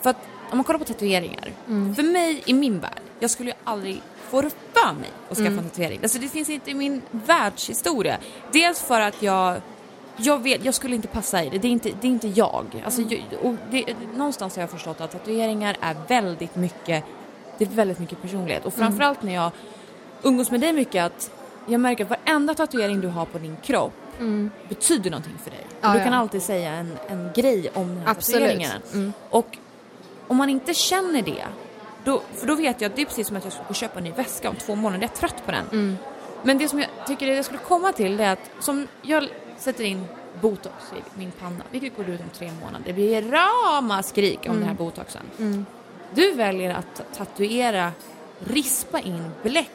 För att om man kollar på tatueringar. För mig i min värld, jag skulle ju aldrig få det för mig att skaffa en tatuering. Alltså det finns inte i min världshistoria. Dels för att jag jag vet, jag skulle inte passa i det. Det är inte, det är inte jag. Alltså, jag och det, någonstans har jag förstått att tatueringar är väldigt mycket, det är väldigt mycket personlighet. Och framförallt när jag umgås med dig mycket att jag märker att varenda tatuering du har på din kropp betyder någonting för dig. Ja, du ja. kan alltid säga en, en grej om den här Absolut. tatueringen. Mm. Och om man inte känner det, då, för då vet jag att det är precis som att jag ska köpa en ny väska om två månader, jag är trött på den. Mm. Men det som jag tycker jag skulle komma till det är att som jag sätter in botox i min panna, vilket går ut om tre månader. Det blir ramaskrik om den här botoxen. Mm. Du väljer att tatuera, rispa in bläck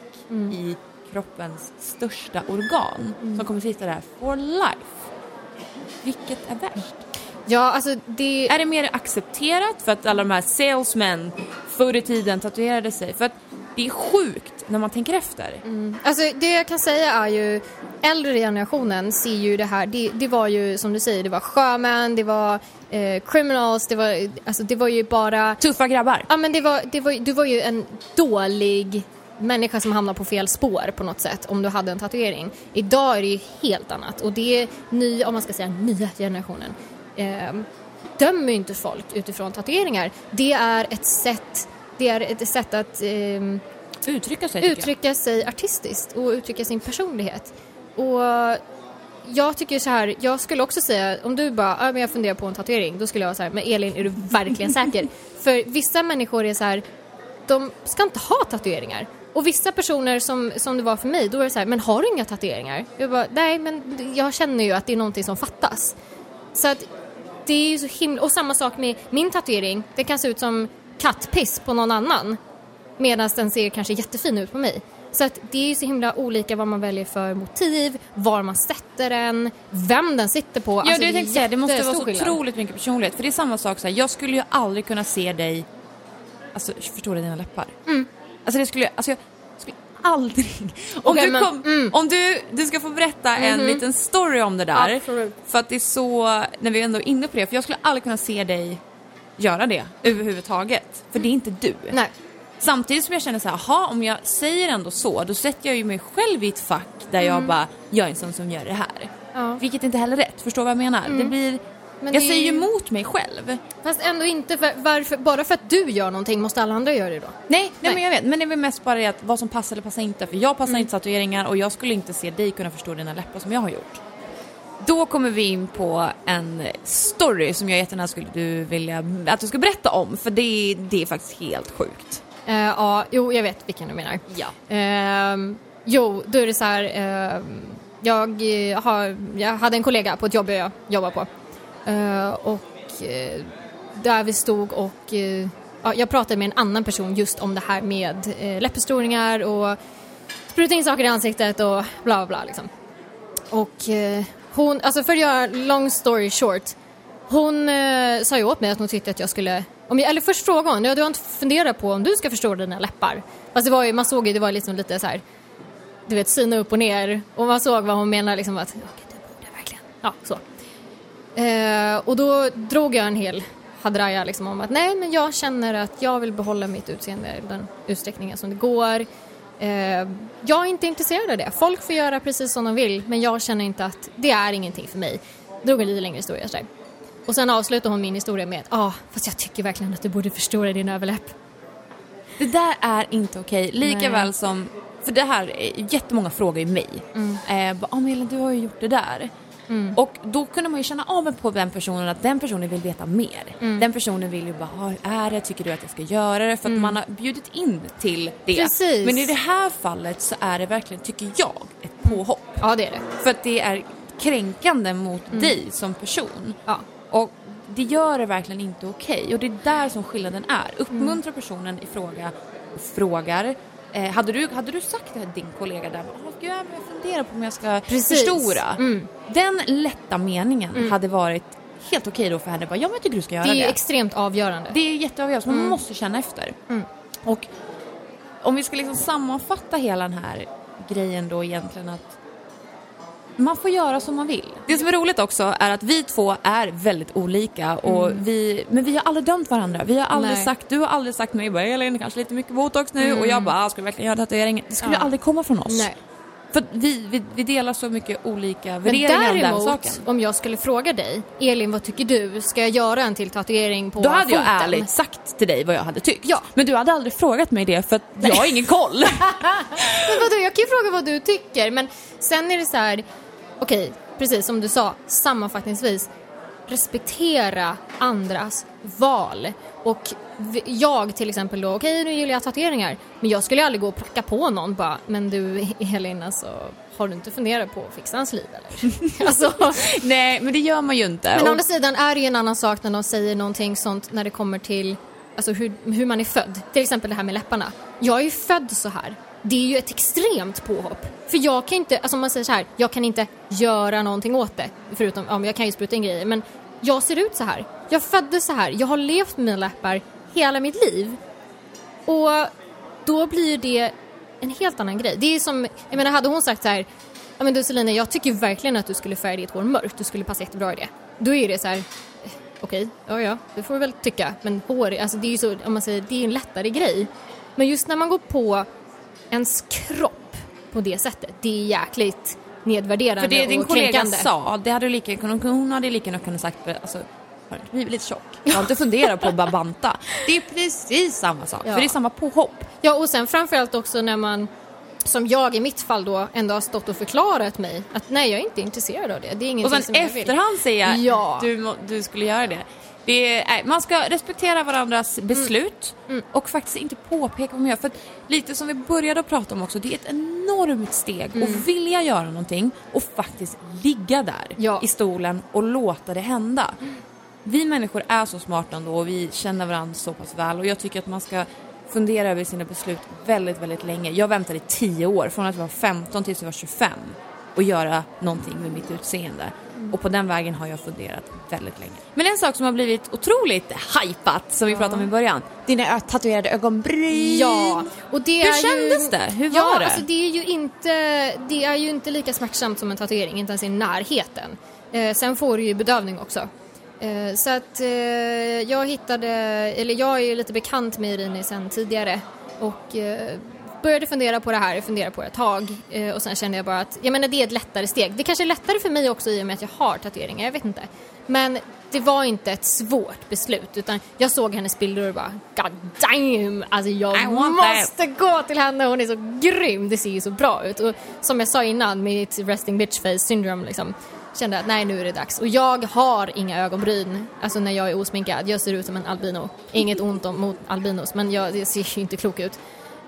i kroppens största organ som kommer sitta där for life. Vilket är värst? Ja, alltså det... Är det mer accepterat för att alla de här salesmen förr i tiden tatuerade sig? För att det är sjukt när man tänker efter. Alltså det jag kan säga är ju äldre generationen ser ju det här, det, det var ju som du säger, det var sjömän, det var eh, criminals, det var, alltså det var ju bara Tuffa grabbar. Ja men det var, det var, du var ju en dålig människa som hamnade på fel spår på något sätt om du hade en tatuering. Idag är det ju helt annat och det är ny, om man ska säga nya generationen. Eh, dömer ju inte folk utifrån tatueringar. Det är ett sätt, det är ett sätt att ehm, Uttrycka sig uttrycka sig artistiskt och uttrycka sin personlighet. Och jag tycker så här, jag skulle också säga, om du bara, ja men jag funderar på en tatuering, då skulle jag vara så här, men Elin är du verkligen säker? För vissa människor är så här, de ska inte ha tatueringar. Och vissa personer som, som det var för mig, då är det så här, men har du inga tatueringar? Jag bara, nej men jag känner ju att det är någonting som fattas. Så att det är ju så himla, och samma sak med min tatuering, det kan se ut som kattpiss på någon annan. Medan den ser kanske jättefin ut på mig. Så att det är ju så himla olika vad man väljer för motiv, var man sätter den, vem den sitter på. Ja, Alltså, det jag säga, det måste vara så skillnad. otroligt mycket personlighet. För det är samma sak så här, jag skulle ju aldrig kunna se dig, alltså förstår du dina läppar? Alltså det skulle, alltså jag aldrig, om Mm. Okej, du men- mm. Mhm. om du, du ska få berätta en liten story om det där. Absolut. För att det är så, när vi ändå är inne på det, för jag skulle aldrig kunna se dig göra det överhuvudtaget. För det är inte du. Nej. Samtidigt som jag känner så här, aha, om jag säger ändå så, då sätter jag ju mig själv i ett fack där Mm. jag bara, jag är en sån som gör det här. Ja. Vilket inte heller är rätt, förstår vad jag menar? Det blir, Mm. Men jag det säger ju emot mig själv. Fast ändå inte, för, varför, bara för att du gör någonting måste alla andra göra det då? Nej, nej, Nej. men jag vet, men det är väl mest bara det att vad som passar eller passar inte. För jag passar Mm. inte tatueringar och jag skulle inte se dig kunna förstå dina läppar som jag har gjort. Då kommer vi in på en story som jag jättegärna skulle du vilja att du ska berätta om, för det, det är faktiskt helt sjukt. Eh, ja, jo, jag vet vilken du menar. Ja. Ehm, jo, då är det så här. ehm, jag, har, jag hade en kollega på ett jobb jag jobbar på. Eh, och eh, där vi stod och eh, ja, jag pratade med en annan person just om det här med läppförstoringar och spruta in saker i ansiktet och bla bla bla liksom. Och eh, hon, alltså för att göra long story short, hon eh, sa ju åt mig att hon tyckte att jag skulle, om jag, eller först frågade hon, ja, du har inte funderat på om du ska förstå dina läppar? Fast det var ju, man såg ju, det var liksom lite så här, du vet, syna upp och ner och man såg vad hon menade liksom att, okej, du borde verkligen, ja så. Eh, och då drog jag en hel hadraja liksom om att nej men jag känner att jag vill behålla mitt utseende i den utsträckningen som det går. Eh, jag är inte intresserad av det. Folk får göra precis som de vill men jag känner inte att det är ingenting för mig. Drog en lite längre historia så där. Och sen avslutade hon min historia med att ah, fast jag tycker verkligen att du borde förstora din överläpp. Det där är inte okej, lika Nej. väl som, för det här, är jättemånga frågar ju mig. Mm. Eh, bara, ah, men Elin, du har ju gjort det där. Och då kunde man ju känna av på den personen att den personen vill veta mer. Mm. Den personen vill ju bara, ah, hur är det, tycker du att jag ska göra det? För att man har bjudit in till det. Mm. Precis. Men i det här fallet så är det verkligen, tycker jag, ett påhopp. Ja, det är det. För att det är kränkande mot dig som person. Mm. Ja. Och det gör det verkligen inte okej. Och det är där som skillnaden är. Mm. Uppmuntra personen i fråga och frågar. Eh, hade, du, hade du sagt till din kollega där, oh, gud, jag funderar på om jag ska Precis. förstora. Mm. Den lätta meningen hade varit helt okej då för henne. Bara, ja, men jag tycker du ska göra Det det. är extremt avgörande. Det är jätteavgörande, så man Mm. måste känna efter. Och om vi ska liksom sammanfatta hela den här grejen då egentligen att man får göra som man vill. Det som är roligt också är att vi två är väldigt olika och vi, men vi har aldrig dömt varandra. Vi har aldrig Nej. sagt, du har aldrig sagt mig Elin kanske lite mycket botox nu och jag bara, "Ah, ska du verkligen göra tatuering? Det skulle Ja. aldrig komma från oss. Nej. För vi, vi, vi delar så mycket olika värderingar om den saken. om jag skulle fråga dig, Elin vad tycker du, ska jag göra en till tatuering på Då hade jag foten? ärligt sagt till dig vad jag hade tyckt. Ja. Men du hade aldrig frågat mig det för att jag har ingen koll. Men vadå, jag kan ju fråga vad du tycker, men sen är det så här, okej, precis som du sa, sammanfattningsvis, respektera andras val. Och jag till exempel då, okej nu gillar jag tatueringar, men jag skulle aldrig gå och pracka på någon bara, men du Elin alltså, har du inte funderat på att fixa hans liv eller? alltså, Nej, men det gör man ju inte. men å andra sidan är det ju en annan sak när de säger någonting sånt när det kommer till alltså hur, hur man är född. Till exempel det här med läpparna. Jag är ju född så här. Det är ju ett extremt påhopp. För jag kan inte, alltså om man säger så här, jag kan inte göra någonting åt det. Förutom, ja men jag kan ju spruta in grejer. Men jag ser ut så här. Jag föddes så här. Jag har levt med mina läppar hela mitt liv. Och då blir det en helt annan grej. Det är som, jag menar hade hon sagt så här, ja men du Selina jag tycker verkligen att du skulle färga ditt hår mörkt, du skulle passa jättebra i det. Då är det så här, okej, okej, ja ja, det får du väl tycka. Men hår, alltså det är ju så, om man säger, det är en lättare grej. Men just när man går på ens kropp på det sättet, det är jäkligt nedvärderande För det din och kollega kränkande. sa, det hade du lika, hon hade lika gärna kunnat sagt, alltså, har du blivit lite tjock? Jag har inte funderat på att bara banta. Det är precis samma sak, Ja. för det är samma påhopp. Ja, och sen framförallt också när man, som jag i mitt fall då, ändå har stått och förklarat mig att nej, jag är inte intresserad av det. Det är Och ingenting sen som jag vill. efterhand säga Ja. du, du skulle göra det. Är, man ska respektera varandras Mm. beslut och faktiskt inte påpeka vad man gör. För att, lite som vi började att prata om också, det är ett enormt steg Mm. att vilja göra någonting och faktiskt ligga där Ja. i stolen och låta det hända. Vi människor är så smarta ändå och vi känner varandra så pass väl och jag tycker att man ska fundera över sina beslut väldigt, väldigt länge. Jag väntade i 10 år, från att jag var 15 tills jag var 25 och göra någonting med mitt utseende. Och på den vägen har jag funderat väldigt länge. Men en sak som har blivit otroligt hypat, som vi pratade om i början, dina tatuerade ögonbryn. Ja, och det Hur är kändes ju... det? Hur ja, var det? Alltså det är ju inte, det är ju inte lika smärtsamt som en tatuering, inte ens i närheten. Eh, sen får du ju bedövning också. Eh, så att eh, jag hittade, eller jag är ju lite bekant med Irini sen tidigare och eh, började fundera på det här, fundera på det ett tag eh, och sen kände jag bara att, jag menar det är ett lättare steg. Det kanske är lättare för mig också i och med att jag har tatueringar, jag vet inte. Men det var inte ett svårt beslut utan jag såg hennes bilder och bara God damn! Alltså jag that. måste gå till henne, hon är så grym, det ser ju så bra ut. Och som jag sa innan, mitt resting bitch face syndrome liksom, kände att nej nu är det dags. Och jag har inga ögonbryn, alltså när jag är osminkad, jag ser ut som en albino. Inget ont om, mot albinos, men jag, det ser ju inte klok ut.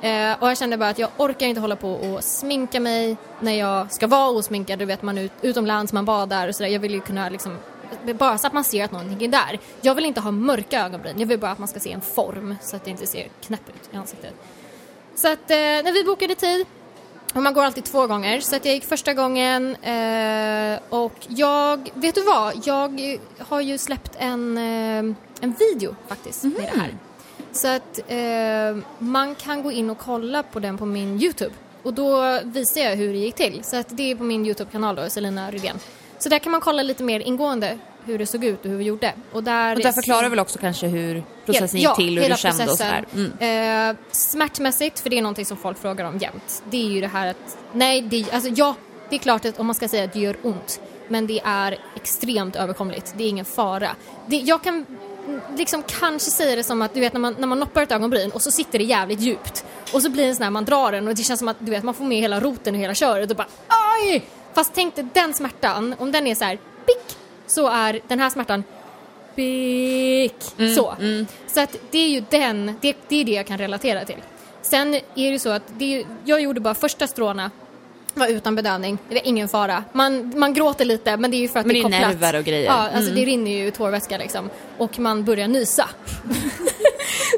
Eh, och jag kände bara att jag orkar inte hålla på och sminka mig när jag ska vara osminkad, du vet man är ut, utomlands, man badar och sådär. Jag vill ju kunna liksom bara så att man ser att någonting är där. Jag vill inte ha mörka ögonbryn, jag vill bara att man ska se en form så att det inte ser knäpp ut i ansiktet. Så att eh, när vi bokade tid, och man går alltid två gånger, så att jag gick första gången eh, och jag, vet du vad, jag har ju släppt en, eh, en video faktiskt med det här. Mm-hmm. Så att eh, man kan gå in och kolla på den på min Youtube och då visar jag hur det gick till. Så att det är på min Youtube-kanal då, Selina Rydén. Så där kan man kolla lite mer ingående hur det såg ut och hur vi gjorde. Och där, Och där förklarar du väl också kanske hur processen gick Ja, till och hur du kände och processen. sådär. Mm. Eh, smärtmässigt, för det är någonting som folk frågar om jämt. Det är ju det här att, nej, det, alltså ja, det är klart att om man ska säga att det gör ont, men det är extremt överkomligt. Det är ingen fara. Det, jag kan liksom kanske säga det som att du vet när man, när man noppar ett ögonbryn och så sitter det jävligt djupt och så blir det en sån här, man drar den och det känns som att du vet man får med hela roten och hela köret och bara aj! Fast tänk dig den smärtan, om den är så här pick, så är den här smärtan pick, så. Så att det är ju den, det, det är det jag kan relatera till. Sen är det ju så att det jag gjorde bara första stråna var utan bedövning, det var ingen fara. Man, man gråter lite men det är ju för att Men det är det är kopplat. nerver och grejer. Ja, alltså Mm. det rinner ju tårvätska liksom. Och man börjar nysa.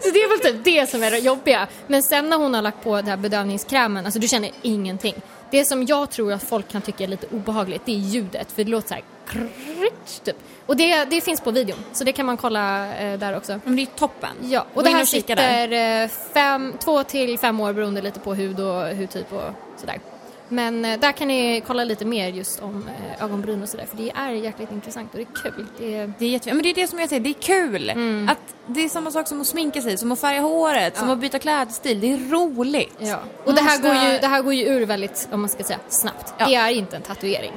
så det är väl typ det som är det jobbiga. Men sen när hon har lagt på den här bedövningskrämen, alltså du känner ingenting. Det som jag tror att folk kan tycka är lite obehagligt, det är ljudet. För det låter så här krrrrt, typ. Och det, det finns på videon, så det kan man kolla eh, där också. Men det är toppen. Ja, och Gå det här och där. sitter fem, två till fem år beroende lite på hud och hudtyp och sådär. Men eh, där kan ni kolla lite mer just om eh, ögonbryn och sådär för det är jäkligt intressant och det är kul. Det är, Det är jätte... men det är det som jag säger, det är kul. Mm. Att det är samma sak som att sminka sig, som att färga håret, som att byta klädstil. Det är roligt. ja. Och det här, måste- går ju, det här går ju ur väldigt, om man ska säga, snabbt. Ja. Det är inte en tatuering.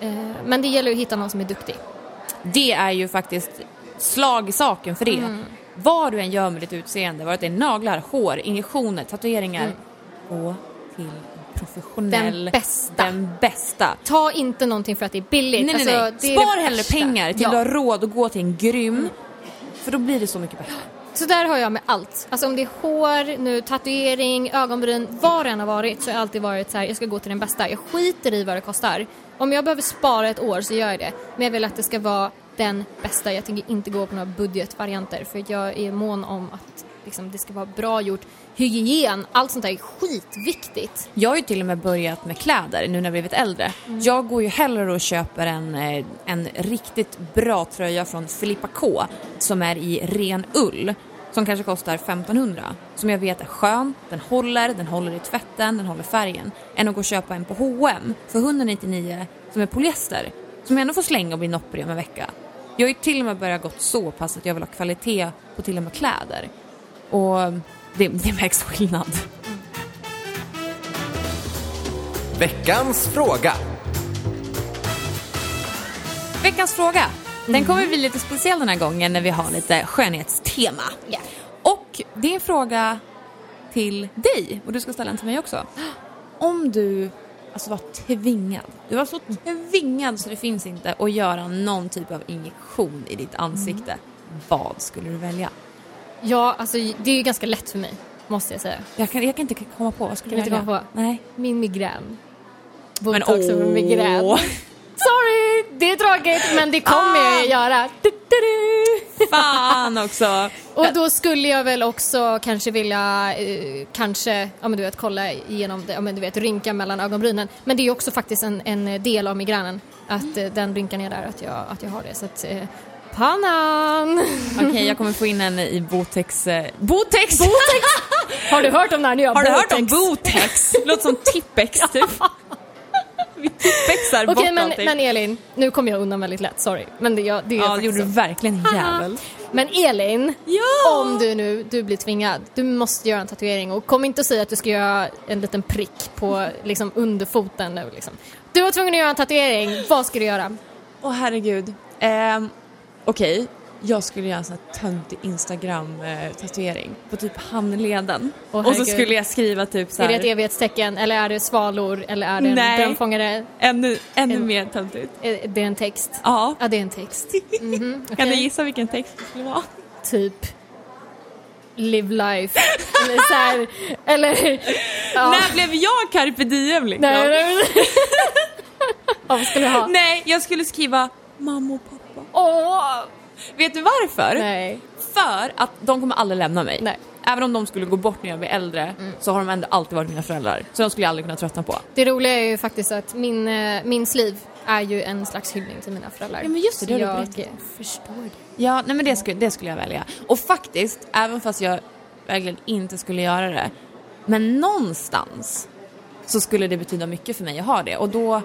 Eh, men det gäller att hitta någon som är duktig. Det är ju faktiskt slag i saken för det. Mm. Vad du än gör med ditt utseende, vare det är naglar, hår, injektioner, tatueringar, gå till professionell, Mm. Den bästa. den bästa. Ta inte någonting för att det är billigt. Nej, nej, Alltså, nej. är Spar hellre pengar till ja. du har råd att gå till en grym, för då blir det så mycket bättre. Så där har jag med allt. Alltså om det är hår, nu tatuering, ögonbryn, vad det än har varit så har jag alltid varit så här, jag ska gå till den bästa. Jag skiter i vad det kostar. Om jag behöver spara ett år så gör jag det. Men jag vill att det ska vara den bästa. Jag tänker inte gå på några budgetvarianter för jag är mån om att liksom, det ska vara bra gjort. Hygien, allt sånt där är skitviktigt. Jag har ju till och med börjat med kläder nu när jag blivit äldre. Mm. Jag går ju hellre och köper en, eh, en riktigt bra tröja från Filippa K som är i ren ull som kanske kostar 1500 som jag vet är skön, den håller, den håller i tvätten, den håller färgen än att gå och köpa en på H&M för 199 som är polyester som jag ändå får slänga och bli nopprig om en vecka. Jag har ju till och med börjat gått så pass att jag vill ha kvalitet på till och med kläder. Och det, det märks skillnad. Veckans fråga. Veckans fråga. Den kommer bli lite speciell den här gången när vi har lite skönhetstema. Ja. Och det är en fråga till dig och du ska ställa den till mig också. Om du alltså var tvingad, du var så tvingad så det finns inte att göra någon typ av injektion i ditt ansikte. Vad skulle du välja? Ja, alltså det är ju ganska lätt för mig, måste jag säga. Jag kan, jag kan inte komma på, vad skulle Kan du inte välja? komma på? Nej. Min migrän. Men Botox för åh. migrän. Sorry, det är tråkigt men det kommer Ah. jag göra. Du, du, du. Fan också! Och då skulle jag väl också kanske vilja, eh, kanske, ja men du vet, kolla igenom det, ja men du vet, rynka mellan ögonbrynen. Men det är ju också faktiskt en, en del av migränen, att eh, den rynkan är där, att jag, att jag har det. Så att, eh, pannan! Okej, jag kommer få in en i Botex... Eh, Botex! Har du hört om det här nya Har du hört om Botex? Botex? Låter som Tippex typ. Vi tippexar bort Okej men, men Elin, nu kommer jag undan väldigt lätt, sorry. Men det, jag, det är ja, det gjorde du verkligen jävel. Men Elin, Ja! om du nu du blir tvingad, du måste göra en tatuering och kom inte och säga att du ska göra en liten prick på liksom underfoten nu liksom. Du var tvungen att göra en tatuering, vad ska du göra? Åh herregud. Ehm, Okej, jag skulle göra en sån här töntig Instagram-tatuering på typ handleden. Åh, och så skulle jag skriva typ så Är här. det ett evighetstecken eller är det svalor eller är det en Nej. drömfångare? Ännu, ännu En- mer töntigt. Är det en text? Ja. Ja, det är en text. Mhm, Kan du gissa vilken text det skulle vara? Typ live life. eller så här, eller... Ja. När blev jag carpe diem liksom? Nej, nej, nej. Ja, vad skulle du ha? Nej, jag skulle skriva mamma och pappa. Åh! Vet du varför? Nej. För att de kommer aldrig lämna mig. Nej. Även om de skulle gå bort när jag blir äldre så har de ändå alltid varit mina föräldrar. Så de skulle jag aldrig kunna tröttna på. Det roliga är ju faktiskt att min, eh, min sleeve är ju en slags hyllning till mina föräldrar. Ja, men just det, det har du jag berättat förstår det. Ja, nej men det skulle, det skulle jag välja. Och faktiskt, även fast jag verkligen inte skulle göra det, men någonstans så skulle det betyda mycket för mig att ha det. Och då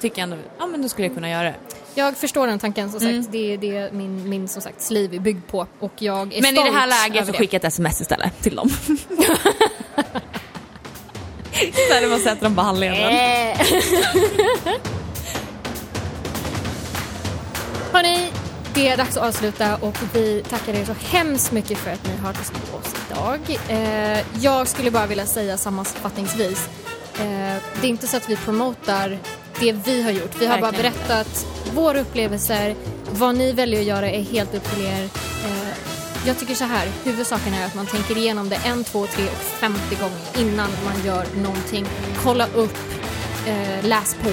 tycker jag ändå, ja men då skulle jag kunna göra det. Jag förstår den tanken som sagt. Mm. Det är det min, min som sagt sleeve är byggd på och jag är Men i stolt det här läget så skicka ett sms istället till dem. Istället för att sätta dem på handleden. Eh. Hörni, det är dags att avsluta och vi tackar er så hemskt mycket för att ni har lyssnat på oss idag. Eh, jag skulle bara vilja säga sammanfattningsvis. Eh, det är inte så att vi promotar det vi har gjort. Vi har bara Verkligen. berättat våra upplevelser. Vad ni väljer att göra är helt upp till er. Eh, jag tycker så här, huvudsaken är att man tänker igenom det en, två, tre och 50 gånger innan man gör någonting. Kolla upp, eh, läs på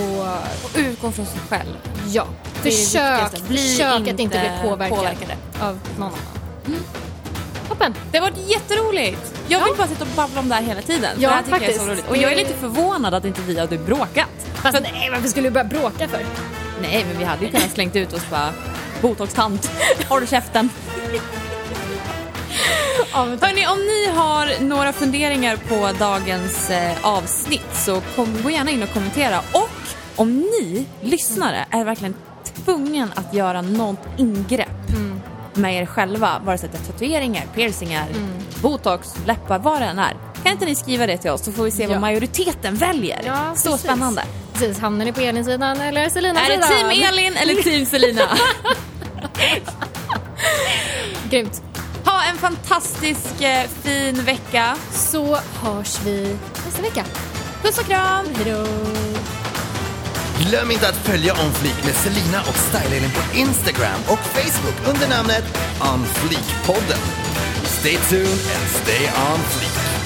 och Och utgå från sig själv. ja, försök, försök att inte inte bli påverkad påverkade. av någon annan. Toppen! Det har varit jätteroligt. Jag vill bara sitta och babbla om det här hela tiden. för Ja, det tycker jag är så faktiskt. roligt. Och jag är lite förvånad att inte vi hade bråkat. Fast nej, varför skulle du börja bråka för? Nej, men vi hade ju kunnat slängt ut oss bara Botox-tant, håll käften. Hörni, om ni har några funderingar på dagens eh, avsnitt så kom, gå gärna in och kommentera. Och om ni lyssnare är verkligen tvungen att göra något ingrepp med er själva, vare sig det är tatueringar, piercingar, botox, läppar, vad det än är. Kan inte ni skriva det till oss så får vi se Ja. vad majoriteten väljer. Ja, så precis. spännande. Precis, hamnar ni på Elin-sidan eller Selinas Är det sidan? team Elin eller team Selina? Grymt. Ha en fantastisk eh, fin vecka. Så hörs vi nästa vecka. Puss och kram! Hejdå! Glöm inte att följa On Fleek med Selina och Style på Instagram och Facebook under namnet On Fleek-podden. Stay tuned and stay on fleek.